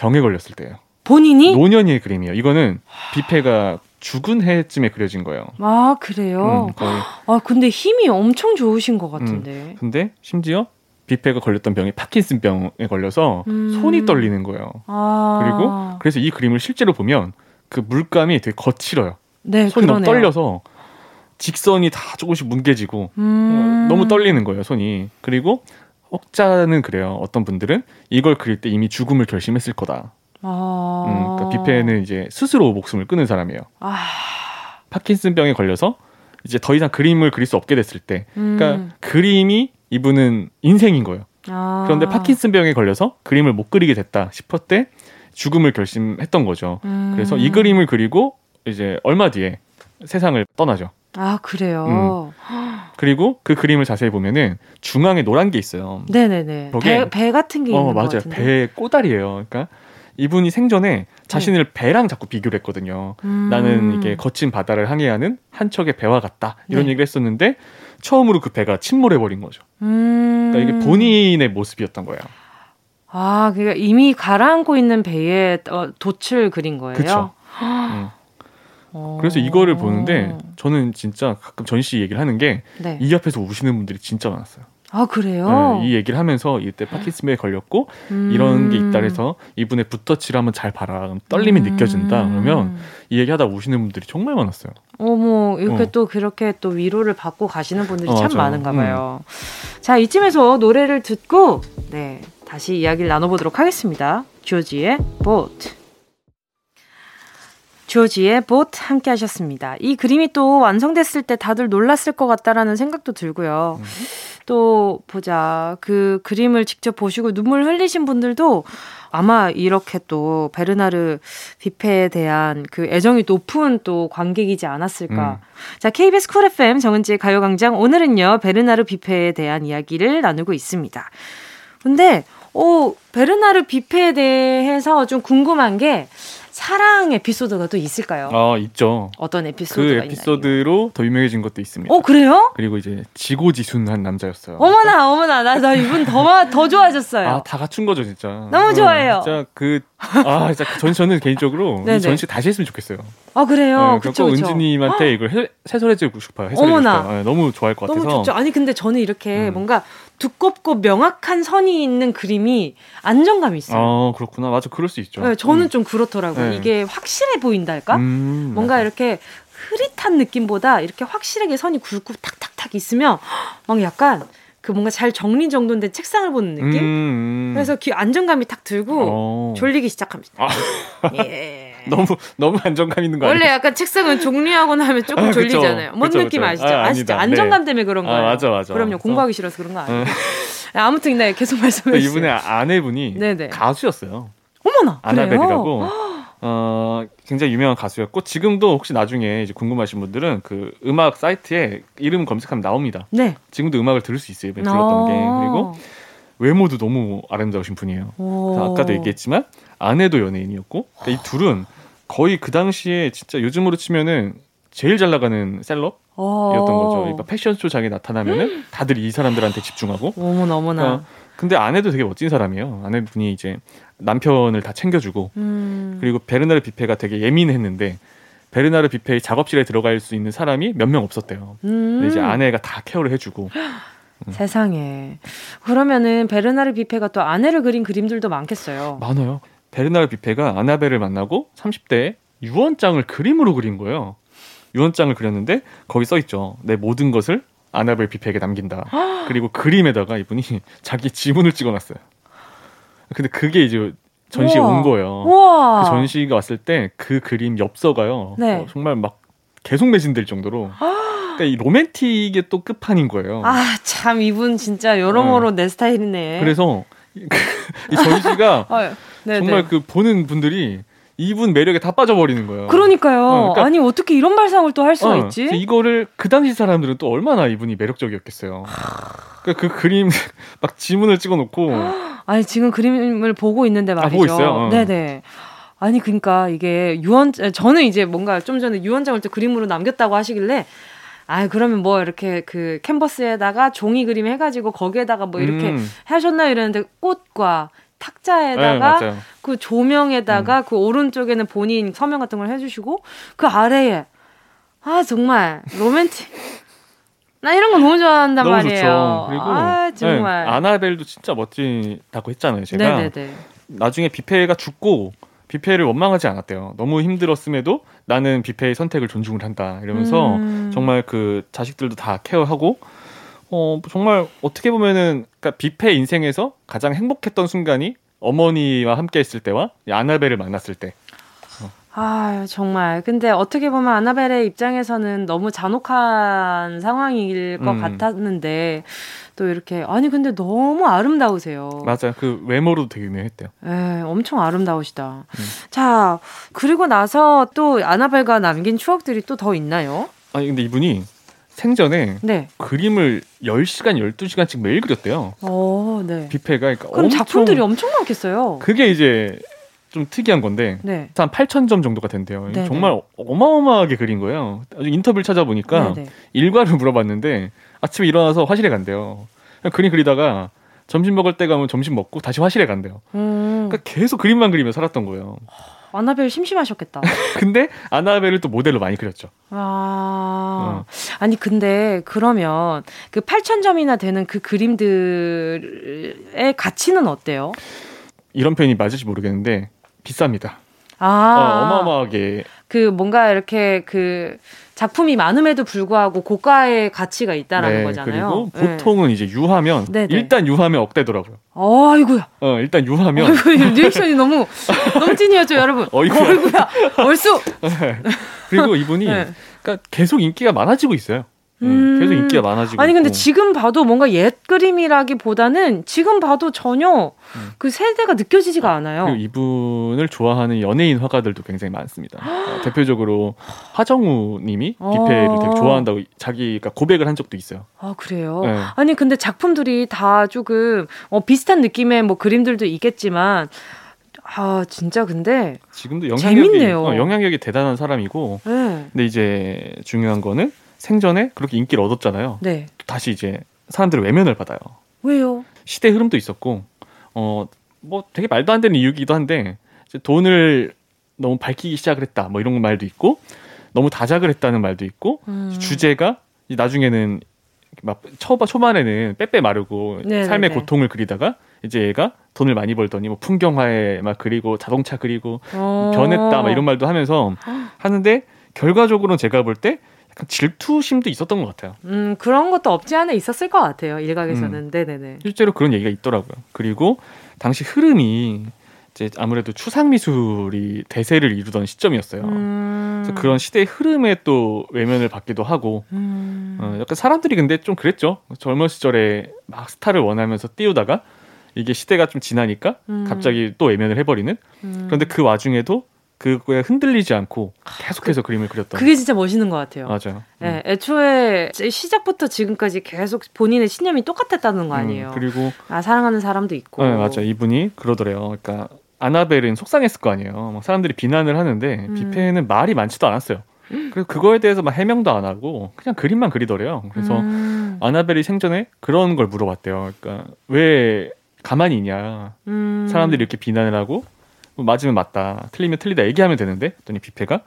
병에 걸렸을 때예요. 본인이 노년의 그림이에요. 이거는 비페가 죽은 해쯤에 그려진 거예요. 아 그래요? 음. 아 근데 힘이 엄청 좋으신 것 같은데. 음, 근데 심지어 비페가 걸렸던 병이 파킨슨병에 걸려서 음. 손이 떨리는 거예요. 아. 그리고 그래서 이 그림을 실제로 보면 그 물감이 되게 거칠어요. 네, 손이 그러네요. 너무 떨려서 직선이 다 조금씩 뭉개지고 음. 너무 떨리는 거예요 손이. 그리고 혹자는 그래요. 어떤 분들은 이걸 그릴 때 이미 죽음을 결심했을 거다. 아. 음, 그러니까 비페는 이제 스스로 목숨을 끊은 사람이에요. 아. 파킨슨병에 걸려서 이제 더 이상 그림을 그릴 수 없게 됐을 때, 그러니까 음. 그림이 이분은 인생인 거예요. 아. 그런데 파킨슨병에 걸려서 그림을 못 그리게 됐다 싶을 때 죽음을 결심했던 거죠. 음. 그래서 이 그림을 그리고 이제 얼마 뒤에 세상을 떠나죠. 아 그래요. 음. 그리고 그 그림을 자세히 보면은 중앙에 노란 게 있어요. 네네네. 배, 배 같은 게 어, 있는 어, 맞아요. 배 꼬다리예요. 그러니까 이분이 생전에 자신을 네. 배랑 자꾸 비교를 했거든요. 음. 나는 이게 거친 바다를 항해하는 한 척의 배와 같다 이런 네. 얘기를 했었는데 처음으로 그 배가 침몰해 버린 거죠. 음. 그러니까 이게 본인의 모습이었던 거예요. 아, 그러니까 이미 가라앉고 있는 배에 어, 돛을 그린 거예요. 그렇죠. 음. 그래서 이거를 보는데 저는 진짜 가끔 전시 얘기를 하는 게이 네. 앞에서 우시는 분들이 진짜 많았어요. 아 그래요? 네, 이 얘기를 하면서 이때 파킨슨에 걸렸고 음. 이런 게 있다 해서 이분의 붓터치를 한번 잘 봐라. 떨림이 음. 느껴진다. 그러면 이 얘기하다 우시는 분들이 정말 많았어요. 어머 이렇게 어. 또 그렇게 또 위로를 받고 가시는 분들이 어, 참 맞아요. 많은가 봐요. 음. 자 이쯤에서 노래를 듣고 네 다시 이야기를 나눠보도록 하겠습니다. 조지의 보트. 조지의 보트 함께 하셨습니다. 이 그림이 또 완성됐을 때 다들 놀랐을 것 같다라는 생각도 들고요. 음. 또 보자. 그 그림을 직접 보시고 눈물 흘리신 분들도 아마 이렇게 또 베르나르 뷔페에 대한 그 애정이 높은 또 관객이지 않았을까. 음. 자, KBS 쿨 FM 정은지 가요광장 오늘은요, 베르나르 뷔페에 대한 이야기를 나누고 있습니다. 근데, 어, 베르나르 뷔페에 대해서 좀 궁금한 게 사랑 에피소드가 또 있을까요? 아 있죠. 어떤 에피소드가 그 에피소드로 있나요? 더 유명해진 것도 있습니다. 어 그래요? 그리고 이제 지고지순한 남자였어요. 어머나 어머나 나, 나 이분 더더 좋아졌어요. 아다 갖춘 거죠 진짜. 너무 좋아해요. 진짜 그아 진짜 전 저는 개인적으로 이 전시 다시 했으면 좋겠어요. 아 그래요. 네, 그쵸, 그쵸. 은지님한테 이걸 해, 해설해주고 싶어요. 해설해주고 싶어요. 네, 너무 좋아할 것 같아서. 너무 좋죠. 아니 근데 저는 이렇게 음. 뭔가 두껍고 명확한 선이 있는 그림이 안정감이 있어요. 아 그렇구나. 맞아, 그럴 수 있죠. 네, 저는 음. 좀 그렇더라고요. 네. 이게 확실해 보인달까? 음, 뭔가 맞아. 이렇게 흐릿한 느낌보다 이렇게 확실하게 선이 굵고 탁탁탁 있으면 막 약간 그 뭔가 잘 정리정돈된 책상을 보는 느낌? 음, 음. 그래서 귀 안정감이 탁 들고 어. 졸리기 시작합니다. 아. 예. 너무 너무 안정감 있는 거 아니에요? 원래 약간 책상은 정리하고 나면 조금 아, 졸리잖아요. 뭔 그쵸, 느낌 그쵸. 아시죠? 아, 시죠 안정감 네. 때문에 그런 아, 거예요. 아, 맞아 맞아. 그럼요. 공부하기 싫어서 그런 거 아니에요. 어. 아무튼 네 계속 말씀해 주세요. 이분의 아내분이 네네. 가수였어요. 어머나. 아나벨이라고. 어, 굉장히 유명한 가수였고 지금도 혹시 나중에 이제 궁금하신 분들은 그 음악 사이트에 이름 검색하면 나옵니다. 네. 지금도 음악을 들을 수 있어요. 들었던 아~ 게 그리고 외모도 너무 아름다우신 분이에요. 아까도 얘기했지만 아내도 연예인이었고 그러니까 이 둘은 거의 그 당시에 진짜 요즘으로 치면은 제일 잘 나가는 셀럽 이었던 거죠. 그러니까 패션쇼 장에 나타나면은 다들 이 사람들한테 집중하고. 어머나 어머나. 그러니까 근데 아내도 되게 멋진 사람이에요. 아내분이 이제 남편을 다 챙겨주고 음. 그리고 베르나르 뷔페가 되게 예민했는데 베르나르 뷔페의 작업실에 들어갈 수 있는 사람이 몇 명 없었대요. 음. 이제 아내가 다 케어를 해주고. 음. 세상에. 그러면은 베르나르 뷔페가 또 아내를 그린 그림들도 많겠어요. 많아요. 베르나르 뷔페가 아나벨을 만나고 30대에 유언장을 그림으로 그린 거예요. 유언장을 그렸는데 거기 써 있죠. 내 모든 것을 아나벨 뷔페에게 남긴다. 그리고 그림에다가 이분이 자기 지문을 찍어놨어요. 근데 그게 이제 전시에 우와. 온 거예요. 우와. 그 전시가 왔을 때 그 그림 엽서가요. 네. 어, 정말 막 계속 매진될 정도로. 그러니까 이 로맨틱의 또 끝판인 거예요. 아, 참 이분 진짜 여러모로 네. 내 스타일이네. 그래서 이 전시가 어, 정말 그 보는 분들이 이분 매력에 다 빠져버리는 거예요. 그러니까요. 어, 그러니까, 아니 어떻게 이런 발상을 또 할 수가 어, 있지? 이거를 그 당시 사람들은 또 얼마나 이분이 매력적이었겠어요. 그러니까 그 그림 막 지문을 찍어놓고. 아니 지금 그림을 보고 있는데 말이죠. 아, 보고 있어요. 어. 네네. 아니 그러니까 이게 유언 저는 이제 뭔가 좀 전에 유언장을 또 그림으로 남겼다고 하시길래 아 그러면 뭐 이렇게 그 캔버스에다가 종이 그림 해가지고 거기에다가 뭐 이렇게 음. 하셨나 이랬는데 꽃과 탁자에다가 네, 그 조명에다가 음. 그 오른쪽에는 본인 서명 같은 걸 해주시고 그 아래에 아 정말 로맨틱. 나 이런 거 너무 좋아한단 너무 말이에요. 좋죠. 그리고 아 정말 네, 아나벨도 진짜 멋지다고 했잖아요. 제가 네네네. 나중에 뷔페가 죽고 뷔페를 원망하지 않았대요. 너무 힘들었음에도 나는 뷔페의 선택을 존중을 한다 이러면서 음. 정말 그 자식들도 다 케어하고 어 정말 어떻게 보면은 그러니까 뷔페 인생에서 가장 행복했던 순간이 어머니와 함께 했을 때와 아나벨을 만났을 때. 어. 아 정말 근데 어떻게 보면 아나벨의 입장에서는 너무 잔혹한 상황일 것 음. 같았는데 또 이렇게 아니 근데 너무 아름다우세요. 맞아요. 그 외모로도 되게 유명했대요. 네, 엄청 아름다우시다. 음. 자 그리고 나서 또 아나벨과 남긴 추억들이 또 더 있나요? 아니 근데 이분이 생전에 네. 그림을 10시간, 12시간씩 매일 그렸대요. 어, 네. 뷔페가 그러니까 그럼 엄청, 작품들이 엄청 많겠어요. 그게 이제 좀 특이한 건데 네. 한 8천 점 정도가 된대요. 네네. 정말 어마어마하게 그린 거예요. 인터뷰를 찾아보니까 네네. 일과를 물어봤는데 아침에 일어나서 화실에 간대요. 그림 그리다가 점심 먹을 때 가면 점심 먹고 다시 화실에 간대요. 음. 그러니까 계속 그림만 그리며 살았던 거예요. 아나벨 심심하셨겠다. 근데 아나벨을 또 모델로 많이 그렸죠. 아. 어. 아니 근데 그러면 그 8천 점이나 되는 그 그림들의 가치는 어때요? 이런 표현이 맞을지 모르겠는데 비쌉니다. 아. 어, 어마어마하게 그 뭔가 이렇게 그 작품이 많음에도 불구하고 고가의 가치가 있다라는 네, 거잖아요. 그리고 네. 보통은 네. 이제 유하면 네네. 일단 유하면 억대더라고요. 어이구야. 어, 일단 유하면 어이구, 리액션이 너무 너무 찐이었죠, 여러분. 어이구야. 어이구야. 얼쑤. 네. 그리고 이분이 네. 그러니까 계속 인기가 많아지고 있어요. 음. 음. 계속 인기가 많아지고 아니 근데 있고. 지금 봐도 뭔가 옛 그림이라기보다는 지금 봐도 전혀 음. 그 세대가 느껴지지가 않아요. 그리고 이분을 좋아하는 연예인 화가들도 굉장히 많습니다. 어, 대표적으로 하정우님이 뷔페를 아. 되게 좋아한다고 자기가 고백을 한 적도 있어요. 아 그래요? 네. 아니 근데 작품들이 다 조금 어, 비슷한 느낌의 뭐 그림들도 있겠지만 아 진짜 근데 지금도 영향력이 어, 영향력이 대단한 사람이고 네. 근데 이제 중요한 거는 생전에 그렇게 인기를 얻었잖아요. 네. 다시 이제 사람들의 외면을 받아요. 왜요? 시대 흐름도 있었고 어 뭐 되게 말도 안 되는 이유기도 한데 돈을 너무 밝히기 시작을 했다 뭐 이런 말도 있고 너무 다작을 했다는 말도 있고 음. 주제가 나중에는 막 초반 초반에는 빼빼 마르고 네네네. 삶의 고통을 그리다가 이제 얘가 돈을 많이 벌더니 뭐 풍경화에 막 그리고 자동차 그리고 어. 변했다 막 이런 말도 하면서 하는데 결과적으로는 제가 볼 때 약간 질투심도 있었던 것 같아요. 음 그런 것도 없지 않아 있었을 것 같아요 일각에서는. 음, 네네네. 실제로 그런 얘기가 있더라고요. 그리고 당시 흐름이 이제 아무래도 추상 미술이 대세를 이루던 시점이었어요. 음. 그래서 그런 시대의 흐름에 또 외면을 받기도 하고, 음. 어, 약간 사람들이 근데 좀 그랬죠. 젊은 시절에 막 스타를 원하면서 띄우다가 이게 시대가 좀 지나니까 음. 갑자기 또 외면을 해버리는. 음. 그런데 그 와중에도 그거에 흔들리지 않고 계속해서 그, 그림을 그렸던. 그게 진짜 멋있는 것 같아요. 맞아요. 네, 애초에 시작부터 지금까지 계속 본인의 신념이 똑같았다는 거 음, 아니에요. 음, 그리고 아 사랑하는 사람도 있고. 네, 맞아. 이분이 그러더래요. 그러니까 아나벨은 속상했을 거 아니에요. 사람들이 비난을 하는데 음. 비페는 말이 많지도 않았어요. 그래서 그거에 대해서 막 해명도 안 하고 그냥 그림만 그리더래요. 그래서 음. 아나벨이 생전에 그런 걸 물어봤대요. 그러니까 왜 가만히 있냐. 음. 사람들이 이렇게 비난을 하고 뭐 맞으면 맞다, 틀리면 틀리다 얘기하면 되는데, 했더니 뷔페가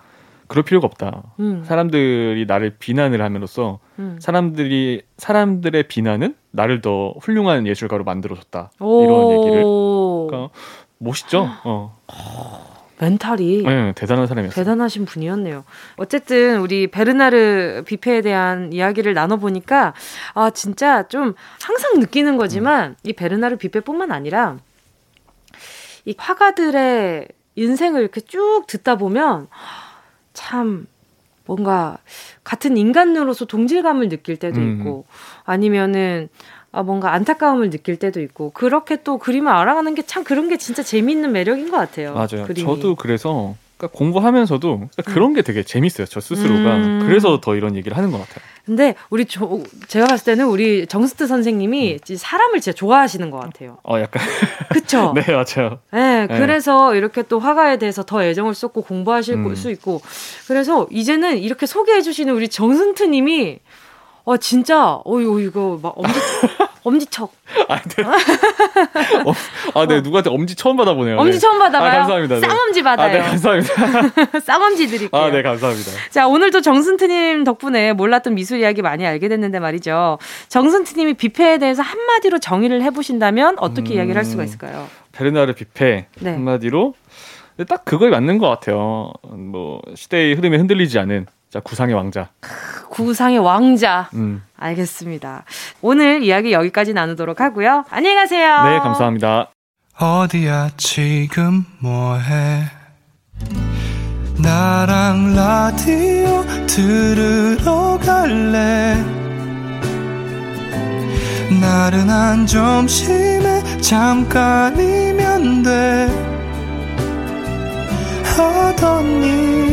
그럴 필요가 없다. 음. 사람들이 나를 비난을 함으로써 음. 사람들이 사람들의 비난은 나를 더 훌륭한 예술가로 만들어줬다. 이런 얘기를. 그러니까 멋있죠. 어. 멘탈이 네, 대단한 사람이었어요. 대단하신 분이었네요. 어쨌든 우리 베르나르 뷔페에 대한 이야기를 나눠 보니까 아 진짜 좀 항상 느끼는 거지만 음. 이 베르나르 뷔페뿐만 아니라 이 화가들의 인생을 이렇게 쭉 듣다 보면 참 뭔가 같은 인간으로서 동질감을 느낄 때도 음. 있고 아니면은 아, 뭔가 안타까움을 느낄 때도 있고 그렇게 또 그림을 알아가는 게 참 그런 게 진짜 재미있는 매력인 것 같아요. 맞아요. 그림이. 저도 그래서 그러니까 공부하면서도 그러니까 그런 게 되게 재밌어요. 저 스스로가 음. 그래서 더 이런 얘기를 하는 것 같아요. 근데 우리 저, 제가 봤을 때는 우리 정스트 선생님이 음. 사람을 진짜 좋아하시는 것 같아요. 어, 약간. 그쵸? 네, 맞아요. 네, 네, 그래서 이렇게 또 화가에 대해서 더 애정을 쏟고 공부하실 음. 수 있고. 그래서 이제는 이렇게 소개해주시는 우리 정승트님이 어, 진짜, 어, 이거 막 엄지, 엄지척. 아, 네. 어, 아, 네. 누구한테 엄지 처음 받아보네요. 엄지 네. 처음 받아봐요. 아, 감사합니다. 네. 쌍엄지 받아요. 아, 네, 감사합니다. 쌍엄지 드릴게요. 아, 네, 감사합니다. 자, 오늘도 정순트님 덕분에 몰랐던 미술 이야기 많이 알게 됐는데 말이죠. 정순트님이 뷔페에 대해서 한마디로 정의를 해보신다면 어떻게 음, 이야기를 할 수가 있을까요? 베르나르 뷔페 네. 한마디로 딱 그거에 맞는 것 같아요. 뭐 시대의 흐름에 흔들리지 않은 자 구상의 왕자. 구상의 왕자. 음. 알겠습니다. 오늘 이야기 여기까지 나누도록 하고요. 안녕히 가세요. 네, 감사합니다. 어디야 지금 뭐해? 나랑 라디오 들으러 갈래? 나른한 점심에 잠깐이면 돼. 하던 일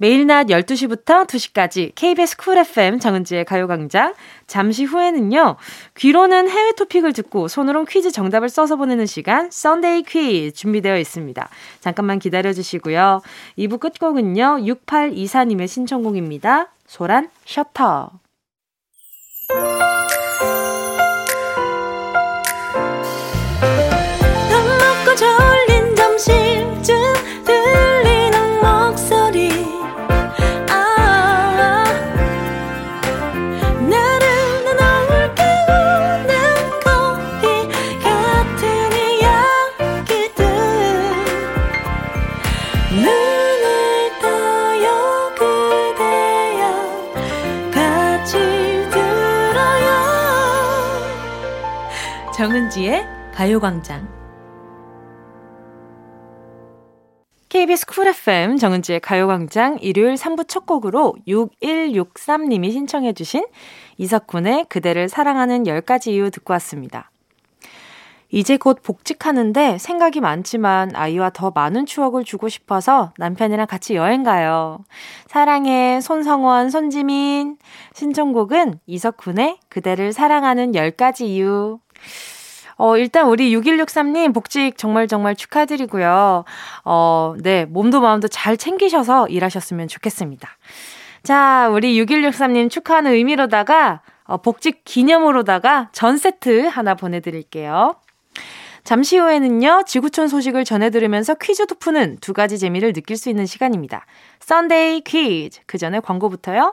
매일 낮 12시부터 2시까지 KBS 쿨 FM 정은지의 가요광장. 잠시 후에는요, 귀로는 해외 토픽을 듣고 손으로 퀴즈 정답을 써서 보내는 시간, Sunday 퀴즈 준비되어 있습니다. 잠깐만 기다려주시고요. 2부 끝곡은요, 6824님의 신청곡입니다. 소란 셔터. 가요광장. KBS 쿨 FM 정은지의 가요광장 일요일 3부 첫 곡으로 6163님이 신청해 주신 이석훈의 그대를 사랑하는 10가지 이유 듣고 왔습니다. 이제 곧 복직하는데 생각이 많지만 아이와 더 많은 추억을 주고 싶어서 남편이랑 같이 여행 가요. 사랑해, 손성원, 손지민. 신청곡은 이석훈의 그대를 사랑하는 10가지 이유. 어, 일단 우리 6163님 복직 정말 정말 축하드리고요. 어, 네, 몸도 마음도 잘 챙기셔서 일하셨으면 좋겠습니다. 자, 우리 6163님 축하하는 의미로다가 어, 복직 기념으로다가 전 세트 하나 보내드릴게요. 잠시 후에는요, 지구촌 소식을 전해 들으면서 퀴즈도 푸는 두 가지 재미를 느낄 수 있는 시간입니다. Sunday 퀴즈. 그 전에 광고부터요.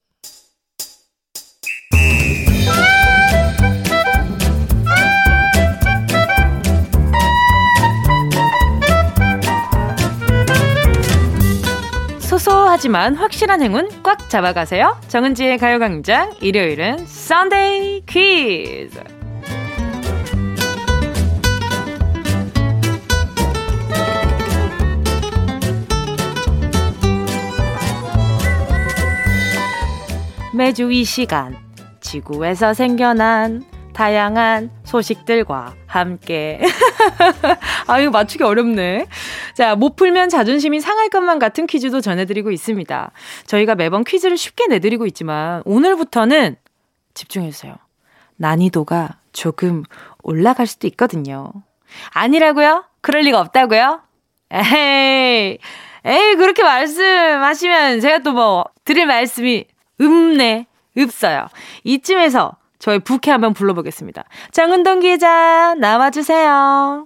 소소하지만 확실한 행운 꽉 잡아가세요. 정은지의 가요광장 일요일은 썬데이 퀴즈. 매주 이 시간 지구에서 생겨난 다양한 소식들과 함께. 아, 이거 맞추기 어렵네. 자, 못 풀면 자존심이 상할 것만 같은 퀴즈도 전해드리고 있습니다. 저희가 매번 퀴즈를 쉽게 내드리고 있지만, 오늘부터는 집중해주세요. 난이도가 조금 올라갈 수도 있거든요. 아니라고요? 그럴 리가 없다고요? 에이, 에이, 그렇게 말씀하시면 제가 또 뭐 드릴 말씀이 없네, 없어요. 이쯤에서 저희 부캐 한번 불러보겠습니다. 정은동 기자, 나와주세요.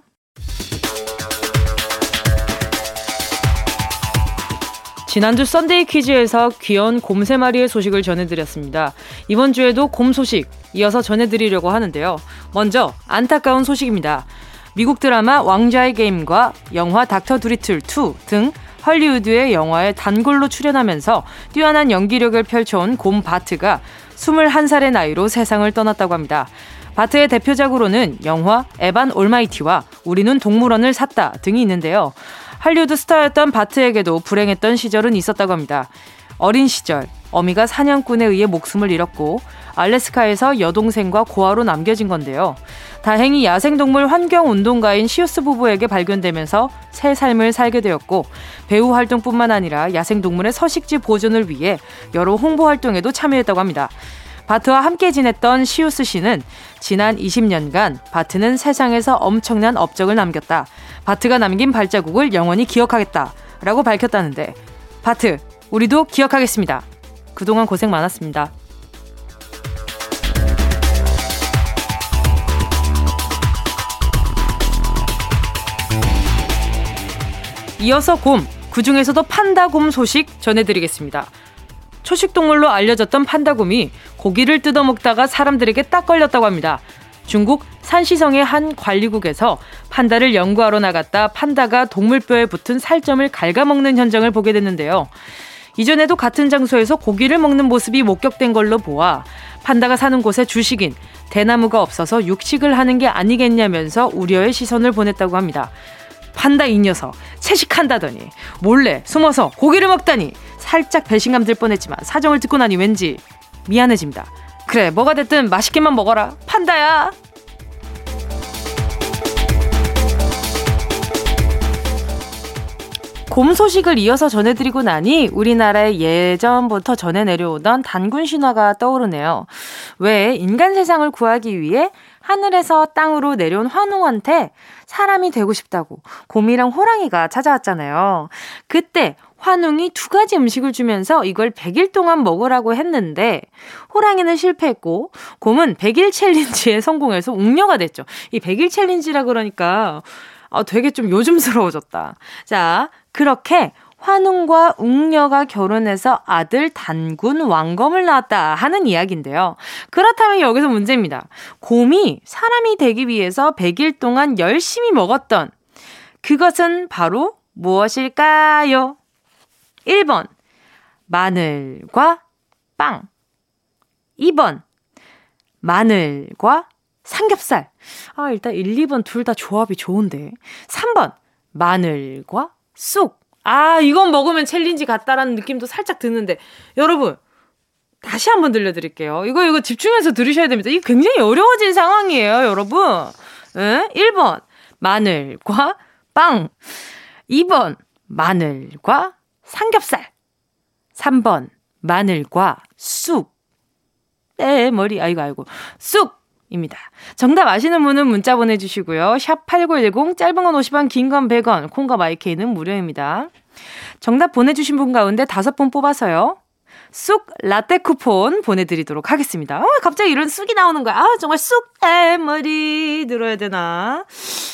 지난주 썬데이 퀴즈에서 귀여운 곰 세 마리의 소식을 전해드렸습니다. 이번 주에도 곰 소식 이어서 전해드리려고 하는데요. 먼저 안타까운 소식입니다. 미국 드라마 왕자의 게임과 영화 닥터 드리틀 2 등 헐리우드의 영화에 단골로 출연하면서 뛰어난 연기력을 펼쳐온 곰 바트가 21살의 나이로 세상을 떠났다고 합니다. 바트의 대표작으로는 영화 에반 올마이티와 우리는 동물원을 샀다 등이 있는데요. 할리우드 스타였던 바트에게도 불행했던 시절은 있었다고 합니다. 어린 시절 어미가 사냥꾼에 의해 목숨을 잃었고 알래스카에서 여동생과 고아로 남겨진 건데요. 다행히 야생동물 환경운동가인 시우스 부부에게 발견되면서 새 삶을 살게 되었고 배우 활동뿐만 아니라 야생동물의 서식지 보존을 위해 여러 홍보 활동에도 참여했다고 합니다. 바트와 함께 지냈던 시우스 씨는 지난 20년간 바트는 세상에서 엄청난 업적을 남겼다. 바트가 남긴 발자국을 영원히 기억하겠다. 라고 밝혔다는데, 바트, 우리도 기억하겠습니다. 그동안 고생 많았습니다. 이어서 곰, 그 중에서도 판다곰 소식 전해드리겠습니다. 초식동물로 알려졌던 판다곰이 고기를 뜯어먹다가 사람들에게 딱 걸렸다고 합니다. 중국 산시성의 한 관리국에서 판다를 연구하러 나갔다 판다가 동물뼈에 붙은 살점을 갉아먹는 현장을 보게 됐는데요. 이전에도 같은 장소에서 고기를 먹는 모습이 목격된 걸로 보아 판다가 사는 곳에 주식인 대나무가 없어서 육식을 하는 게 아니겠냐면서 우려의 시선을 보냈다고 합니다. 판다 이 녀석 채식한다더니 몰래 숨어서 고기를 먹다니 살짝 배신감 들 뻔했지만 사정을 듣고 나니 왠지 미안해집니다. 그래 뭐가 됐든 맛있게만 먹어라 판다야. 곰 소식을 이어서 전해드리고 나니 우리나라의 예전부터 전해 내려오던 단군 신화가 떠오르네요. 왜 인간 세상을 구하기 위해 하늘에서 땅으로 내려온 환웅한테 사람이 되고 싶다고 곰이랑 호랑이가 찾아왔잖아요. 그때 환웅이 두 가지 음식을 주면서 이걸 100일 동안 먹으라고 했는데 호랑이는 실패했고 곰은 100일 챌린지에 성공해서 웅녀가 됐죠. 이 100일 챌린지라 그러니까 아, 되게 좀 요즘스러워졌다. 자, 그렇게 환웅과 웅녀가 결혼해서 아들 단군 왕검을 낳았다 하는 이야기인데요. 그렇다면 여기서 문제입니다. 곰이 사람이 되기 위해서 100일 동안 열심히 먹었던 그것은 바로 무엇일까요? 1번, 마늘과 빵. 2번, 마늘과 삼겹살. 아, 일단 1, 2번 둘 다 조합이 좋은데. 3번, 마늘과 쑥. 아, 이건 먹으면 챌린지 같다라는 느낌도 살짝 드는데. 여러분, 다시 한번 들려드릴게요. 이거, 이거 집중해서 들으셔야 됩니다. 이게 굉장히 어려워진 상황이에요, 여러분. 에? 1번, 마늘과 빵. 2번, 마늘과 삼겹살. 3번, 마늘과 쑥. 네, 머리, 아이고, 아이고. 쑥! 입니다. 정답 아시는 분은 문자 보내주시고요. 샵 8910, 짧은 건 50원, 긴 건 100원, 콩과 마이케이는 무료입니다. 정답 보내주신 분 가운데 다섯 분 뽑아서요. 쑥 라떼 쿠폰 보내드리도록 하겠습니다. 어, 갑자기 이런 쑥이 나오는 거야. 아, 정말 쑥 에 머리 들어야 되나.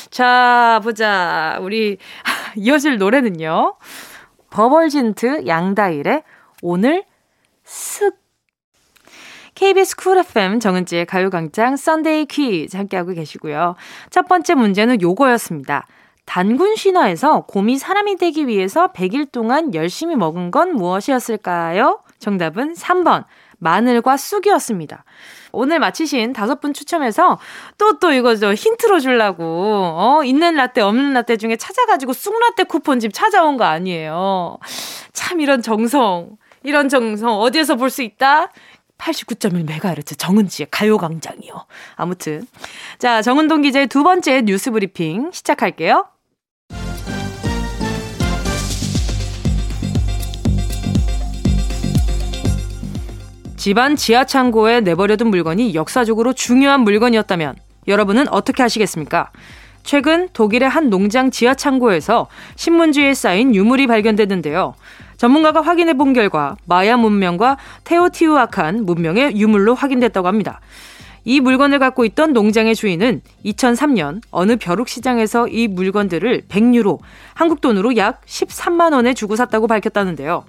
자, 보자. 우리 이어질 노래는요. 버벌진트 양다일의 오늘 쓱 KBS 쿨 FM 정은지의 가요광장 Sunday 퀴즈 함께하고 계시고요. 첫 번째 문제는 요거였습니다. 단군 신화에서 곰이 사람이 되기 위해서 100일 동안 열심히 먹은 건 무엇이었을까요? 정답은 3번. 마늘과 쑥이었습니다. 오늘 마치신 다섯 분 추첨해서 또 또 이거 저 힌트로 주려고 어 있는 라떼 없는 라떼 중에 찾아가지고 쑥 라떼 쿠폰집 찾아온 거 아니에요. 참 이런 정성 이런 정성 어디에서 볼 수 있다? 89.1MHz 정은지의 가요광장이요. 아무튼. 자, 정은동 기자의 두 번째 뉴스 브리핑 시작할게요. 집안 지하 창고에 내버려둔 물건이 역사적으로 중요한 물건이었다면 여러분은 어떻게 하시겠습니까? 최근 독일의 한 농장 지하 창고에서 신문지에 쌓인 유물이 발견됐는데요. 전문가가 확인해 본 결과 마야 문명과 테오티우아칸 문명의 유물로 확인됐다고 합니다. 이 물건을 갖고 있던 농장의 주인은 2003년 어느 벼룩시장에서 이 물건들을 100유로, 한국 돈으로 약 13만 원에 주고 샀다고 밝혔다는데요.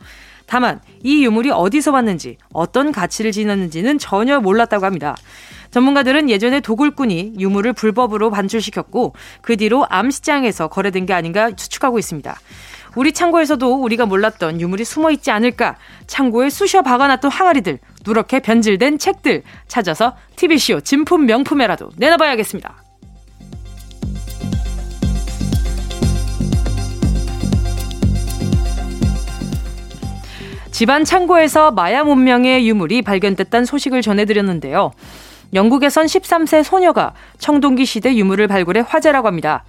다만 이 유물이 어디서 왔는지 어떤 가치를 지녔는지는 전혀 몰랐다고 합니다. 전문가들은 예전에 도굴꾼이 유물을 불법으로 반출시켰고 그 뒤로 암시장에서 거래된 게 아닌가 추측하고 있습니다. 우리 창고에서도 우리가 몰랐던 유물이 숨어 있지 않을까? 창고에 쑤셔 박아놨던 항아리들, 누렇게 변질된 책들 찾아서 TV쇼 진품 명품에라도 내놔봐야겠습니다. 집안 창고에서 마야 문명의 유물이 발견됐다는 소식을 전해드렸는데요. 영국에선 13세 소녀가 청동기 시대 유물을 발굴해 화제라고 합니다.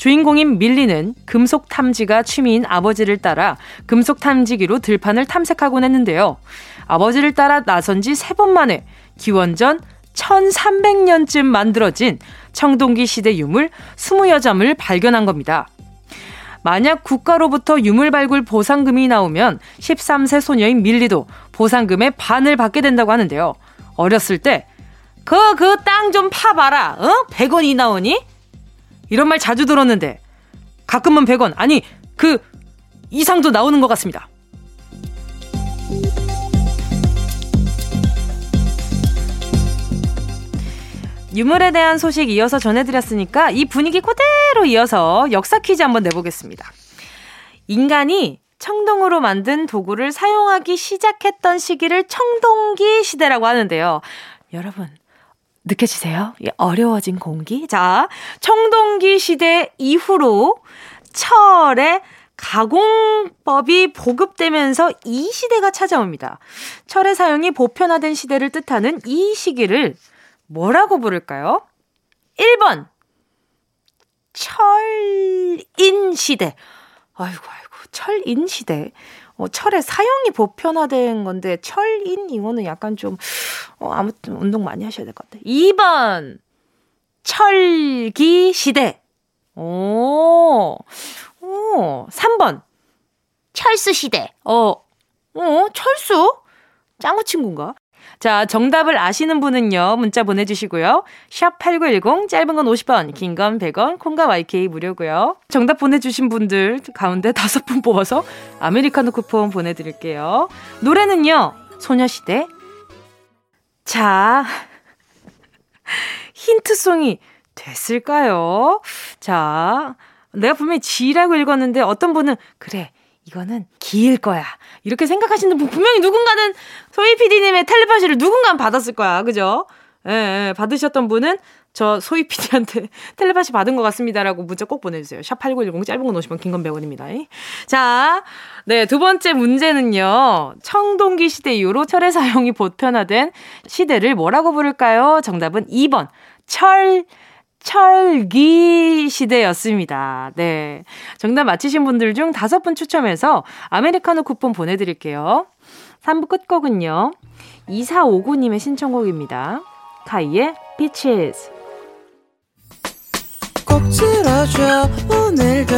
주인공인 밀리는 금속 탐지가 취미인 아버지를 따라 금속 탐지기로 들판을 탐색하곤 했는데요. 아버지를 따라 나선 지 세 번 만에 기원전 1300년쯤 만들어진 청동기 시대 유물 20여 점을 발견한 겁니다. 만약 국가로부터 유물 발굴 보상금이 나오면 13세 소녀인 밀리도 보상금의 반을 받게 된다고 하는데요. 어렸을 때, 그, 그 땅 좀 파봐라. 어? 100원이 나오니? 이런 말 자주 들었는데, 가끔은 100원, 아니, 그, 이상도 나오는 것 같습니다. 유물에 대한 소식 이어서 전해드렸으니까 이 분위기 그대로 이어서 역사 퀴즈 한번 내보겠습니다. 인간이 청동으로 만든 도구를 사용하기 시작했던 시기를 청동기 시대라고 하는데요. 여러분, 느껴지세요? 어려워진 공기? 자, 청동기 시대 이후로 철의 가공법이 보급되면서 이 시대가 찾아옵니다. 철의 사용이 보편화된 시대를 뜻하는 이 시기를 뭐라고 부를까요? 1번. 철인 시대. 아이고, 아이고, 철인 시대. 어, 철의 사용이 보편화된 건데, 철인, 이거는 약간 좀, 어, 아무튼 운동 많이 하셔야 될 것 같아요. 2번. 철기 시대. 오, 오, 3번. 철수 시대. 어, 어, 철수? 짱구 친구인가? 자, 정답을 아시는 분은요, 문자 보내주시고요. 샵 8910, 짧은 건 50원, 긴 건 100원, 콩과 YK 무료고요. 정답 보내주신 분들 가운데 다섯 분 뽑아서 아메리카노 쿠폰 보내드릴게요. 노래는요, 소녀시대. 자, 힌트송이 됐을까요? 자, 내가 분명히 G라고 읽었는데 어떤 분은, 그래, 이거는 기일 거야. 이렇게 생각하시는 분 분명히 누군가는 소희 PD님의 텔레파시를 누군가는 받았을 거야. 그죠? 예, 예, 받으셨던 분은 저 소희 PD한테 텔레파시 받은 것 같습니다라고 문자 꼭 보내주세요. 샵8910 짧은 건 50원, 긴건 100원입니다. 자, 네, 두 번째 문제는요. 청동기 시대 이후로 철의 사용이 보편화된 시대를 뭐라고 부를까요? 정답은 2번. 철, 철기 시대였습니다. 네. 정답 맞히신 분들 중 다섯 분 추첨해서 아메리카노 쿠폰 보내드릴게요. 3부 끝곡은요. 2459님의 신청곡입니다. 카이의 Peaches. 꼭 들어줘 오늘도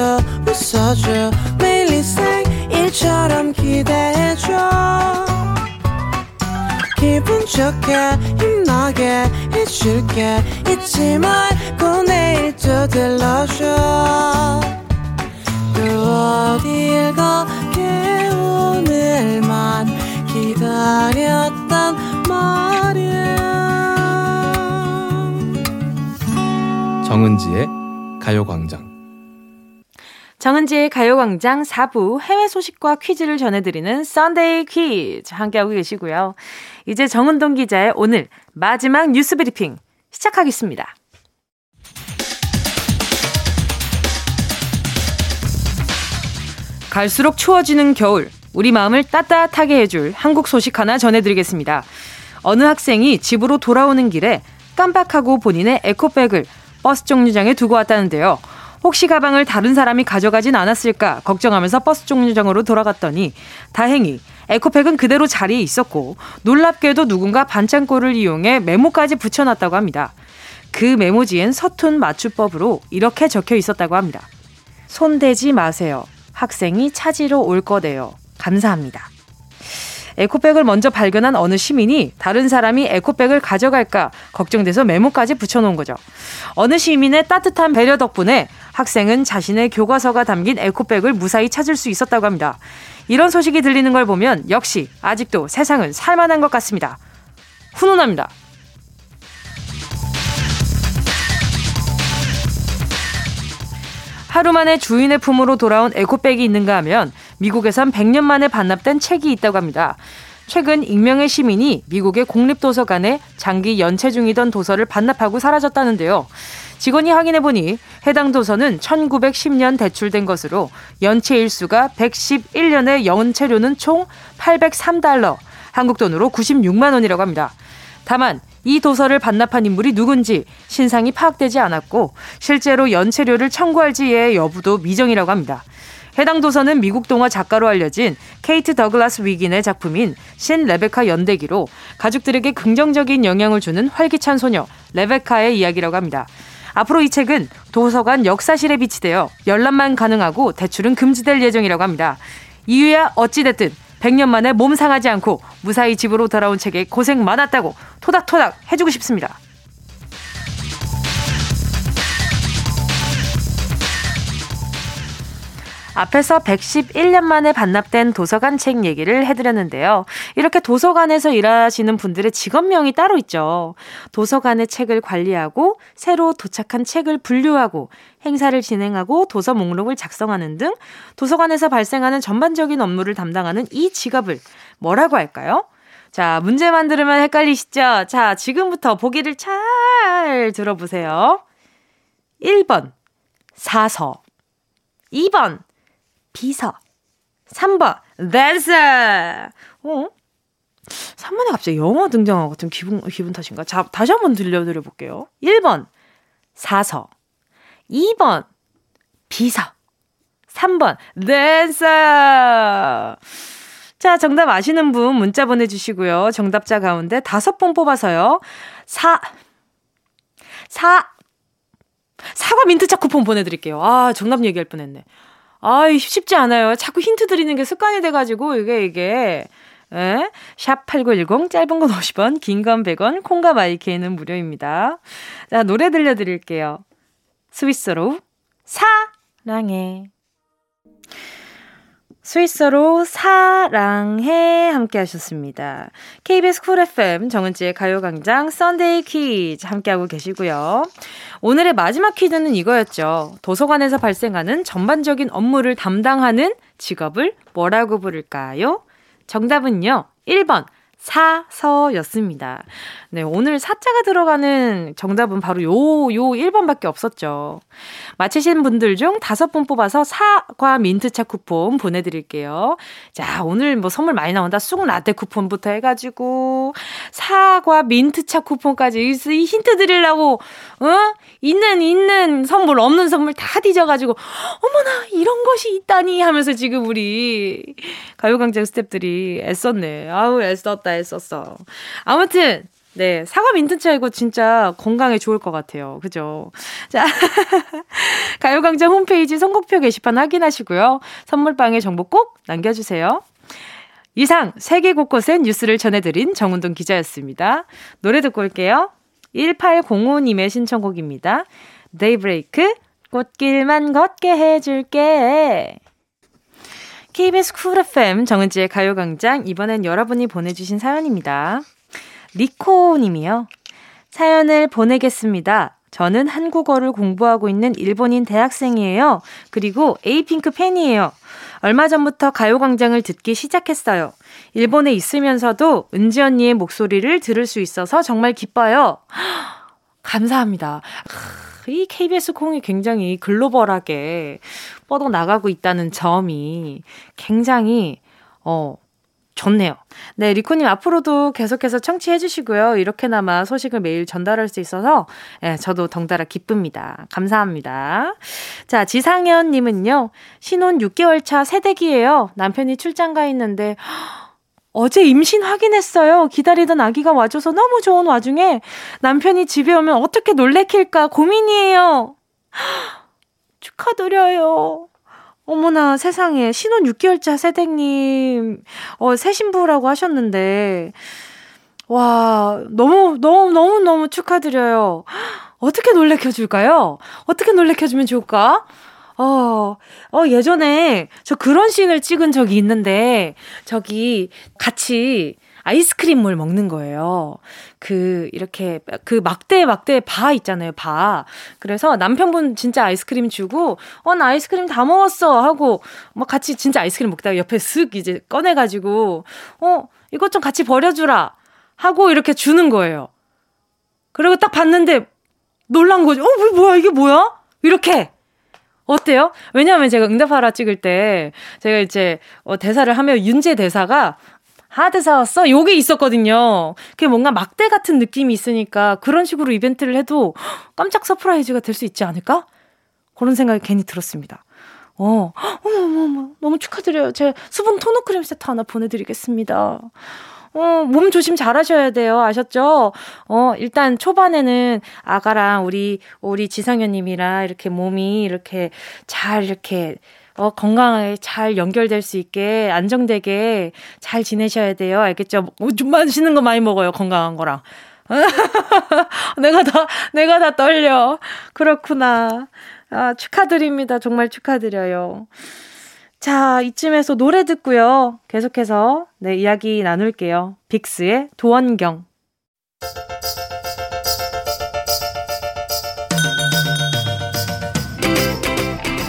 웃어줘 매일 일처럼 기대해줘 기분 좋게 힘나게 해줄게 잊지 말 또 들러줘 또 어딜 가게 오늘만 기다렸단 말이야 정은지의 가요광장 정은지의 가요광장 4부 해외 소식과 퀴즈를 전해드리는 Sunday 퀴즈 함께하고 계시고요. 이제 정은동 기자의 오늘 마지막 뉴스 브리핑 시작하겠습니다. 갈수록 추워지는 겨울, 우리 마음을 따뜻하게 해줄 한국 소식 하나 전해드리겠습니다. 어느 학생이 집으로 돌아오는 길에 깜빡하고 본인의 에코백을 버스 정류장에 두고 왔다는데요. 혹시 가방을 다른 사람이 가져가진 않았을까 걱정하면서 버스 정류장으로 돌아갔더니 다행히 에코백은 그대로 자리에 있었고 놀랍게도 누군가 반창고를 이용해 메모까지 붙여놨다고 합니다. 그 메모지엔 서툰 맞춤법으로 이렇게 적혀 있었다고 합니다. 손대지 마세요. 학생이 찾으러 올 거대요. 감사합니다. 에코백을 먼저 발견한 어느 시민이 다른 사람이 에코백을 가져갈까 걱정돼서 메모까지 붙여놓은 거죠. 어느 시민의 따뜻한 배려 덕분에 학생은 자신의 교과서가 담긴 에코백을 무사히 찾을 수 있었다고 합니다. 이런 소식이 들리는 걸 보면 역시 아직도 세상은 살만한 것 같습니다. 훈훈합니다. 하루 만에 주인의 품으로 돌아온 에코백이 있는가 하면 미국에선 100년 만에 반납된 책이 있다고 합니다. 최근 익명의 시민이 미국의 공립도서관에 장기 연체 중이던 도서를 반납하고 사라졌다는데요. 직원이 확인해보니 해당 도서는 1910년 대출된 것으로 연체 일수가 111년에 연체료는 총 803달러, 한국 돈으로 96만 원이라고 합니다. 다만 이 도서를 반납한 인물이 누군지 신상이 파악되지 않았고 실제로 연체료를 청구할지의 여부도 미정이라고 합니다. 해당 도서는 미국 동화 작가로 알려진 케이트 더글라스 위긴의 작품인 신 레베카 연대기로 가족들에게 긍정적인 영향을 주는 활기찬 소녀 레베카의 이야기라고 합니다. 앞으로 이 책은 도서관 역사실에 비치되어 열람만 가능하고 대출은 금지될 예정이라고 합니다. 이유야 어찌됐든 100년 만에 몸 상하지 않고 무사히 집으로 돌아온 책에 고생 많았다고 토닥토닥 해주고 싶습니다. 앞에서 111년 만에 반납된 도서관 책 얘기를 해드렸는데요. 이렇게 도서관에서 일하시는 분들의 직업명이 따로 있죠. 도서관의 책을 관리하고 새로 도착한 책을 분류하고 행사를 진행하고 도서 목록을 작성하는 등 도서관에서 발생하는 전반적인 업무를 담당하는 이 직업을 뭐라고 할까요? 자, 문제만 들으면 헷갈리시죠? 자, 지금부터 보기를 잘 들어보세요. 1번, 사서. 2번, 비서. 3번, 댄서. 어? 3번에 갑자기 영어 등장하고 좀 기분, 기분 탓인가? 자, 다시 한번 들려드려 볼게요. 1번, 사서. 2번, 비서. 3번, 댄서. 자, 정답 아시는 분 문자 보내주시고요. 정답자 가운데 다섯 번 뽑아서요. 사, 사, 사과 민트차 쿠폰 보내드릴게요. 아, 정답 얘기할 뻔 했네. 아, 쉽지 않아요. 자꾸 힌트 드리는 게 습관이 돼가지고, 이게, 이게. 예? 샵8910, 짧은 건 50원, 긴 건 100원, 콩과 마이케이는 무료입니다. 자, 노래 들려드릴게요. 스위스로, 사랑해. 스위스로 사랑해 함께 하셨습니다. KBS 쿨 FM 정은지의 가요광장 Sunday 퀴즈 함께하고 계시고요. 오늘의 마지막 퀴즈는 이거였죠. 도서관에서 발생하는 전반적인 업무를 담당하는 직업을 뭐라고 부를까요? 정답은요. 1번 사서였습니다. 네, 오늘 사자가 들어가는 정답은 바로 요, 요 1번밖에 없었죠. 맞히신 분들 중 다섯 분 뽑아서 사과 민트차 쿠폰 보내드릴게요. 자, 오늘 뭐 선물 많이 나온다. 쑥 라떼 쿠폰부터 해가지고, 사과 민트차 쿠폰까지 이 힌트 드리려고, 어? 있는, 있는 선물, 없는 선물 다 뒤져가지고, 어머나, 이런 것이 있다니 하면서 지금 우리 가요광장 스탭들이 애썼네. 아우, 애썼다. 했었어. 아무튼 네, 사과 민트차 이거 진짜 건강에 좋을 것 같아요. 그죠? 자, 가요광장 홈페이지 선곡표 게시판 확인하시고요. 선물방에 정보 꼭 남겨주세요. 이상 세계 곳곳의 뉴스를 전해드린 정운동 기자였습니다. 노래 듣고 올게요. 1805님의 신청곡입니다. 데이브레이크 꽃길만 걷게 해줄게. KBS 쿨 FM 정은지의 가요광장 이번엔 여러분이 보내주신 사연입니다. 리코 님이요. 사연을 보내겠습니다. 저는 한국어를 공부하고 있는 일본인 대학생이에요. 그리고 에이핑크 팬이에요. 얼마 전부터 가요광장을 듣기 시작했어요. 일본에 있으면서도 은지 언니의 목소리를 들을 수 있어서 정말 기뻐요. 감사합니다. 이 KBS 콩이 굉장히 글로벌하게 뻗어 나가고 있다는 점이 굉장히 어 좋네요. 네, 리코님 앞으로도 계속해서 청취해 주시고요. 이렇게나마 소식을 매일 전달할 수 있어서 예, 저도 덩달아 기쁩니다. 감사합니다. 자, 지상현 님은요. 신혼 6개월 차 새댁이에요. 남편이 출장 가 있는데 어제 임신 확인했어요. 기다리던 아기가 와줘서 너무 좋은 와중에 남편이 집에 오면 어떻게 놀래킬까 고민이에요. 축하드려요. 어머나 세상에 신혼 6개월차 새댁님 어 새 신부라고 하셨는데 와 너무 너무 너무 너무 축하드려요. 어떻게 놀래켜 줄까요? 어떻게 놀래켜 주면 좋을까? 어, 어, 예전에 저 그런 씬을 찍은 적이 있는데, 저기 같이 아이스크림을 먹는 거예요. 그, 이렇게, 그 막대, 막대 바 있잖아요, 바. 그래서 남편분 진짜 아이스크림 주고, 어, 나 아이스크림 다 먹었어. 하고, 막 같이 진짜 아이스크림 먹다가 옆에 쓱 이제 꺼내가지고, 어, 이것 좀 같이 버려주라. 하고 이렇게 주는 거예요. 그리고 딱 봤는데, 놀란 거죠. 어, 뭐야, 이게 뭐야? 이렇게. 어때요? 왜냐하면 제가 응답하라 찍을 때 제가 이제 어, 대사를 하면 윤재 대사가 하드 사 왔어? 요게 있었거든요. 그게 뭔가 막대 같은 느낌이 있으니까 그런 식으로 이벤트를 해도 깜짝 surprise가 될 수 있지 않을까? 그런 생각이 괜히 들었습니다. 어, 어머, 어머, 어머, 너무 축하드려요. 제가 수분 토너 크림 세트 하나 보내드리겠습니다. 어, 몸 조심 잘 하셔야 돼요. 아셨죠? 어, 일단 초반에는 아가랑 우리, 우리 지상현님이랑 이렇게 몸이 이렇게 잘 이렇게 어, 건강하게 잘 연결될 수 있게 안정되게 잘 지내셔야 돼요. 알겠죠? 뭐, 좀 맛있는 거 많이 먹어요. 건강한 거랑. 내가 다, 내가 다 떨려. 그렇구나. 아, 축하드립니다. 정말 축하드려요. 자, 이쯤에서 노래 듣고요. 계속해서 네, 이야기 나눌게요. 빅스의 도원경.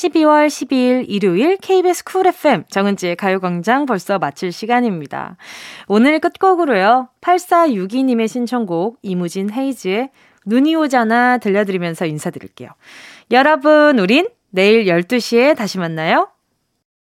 12월 12일 일요일 KBS 쿨 FM 정은지의 가요광장 벌써 마칠 시간입니다. 오늘 끝곡으로요. 8462님의 신청곡 이무진 헤이즈의 눈이 오잖아 들려드리면서 인사드릴게요. 여러분, 우린 내일 12시에 다시 만나요.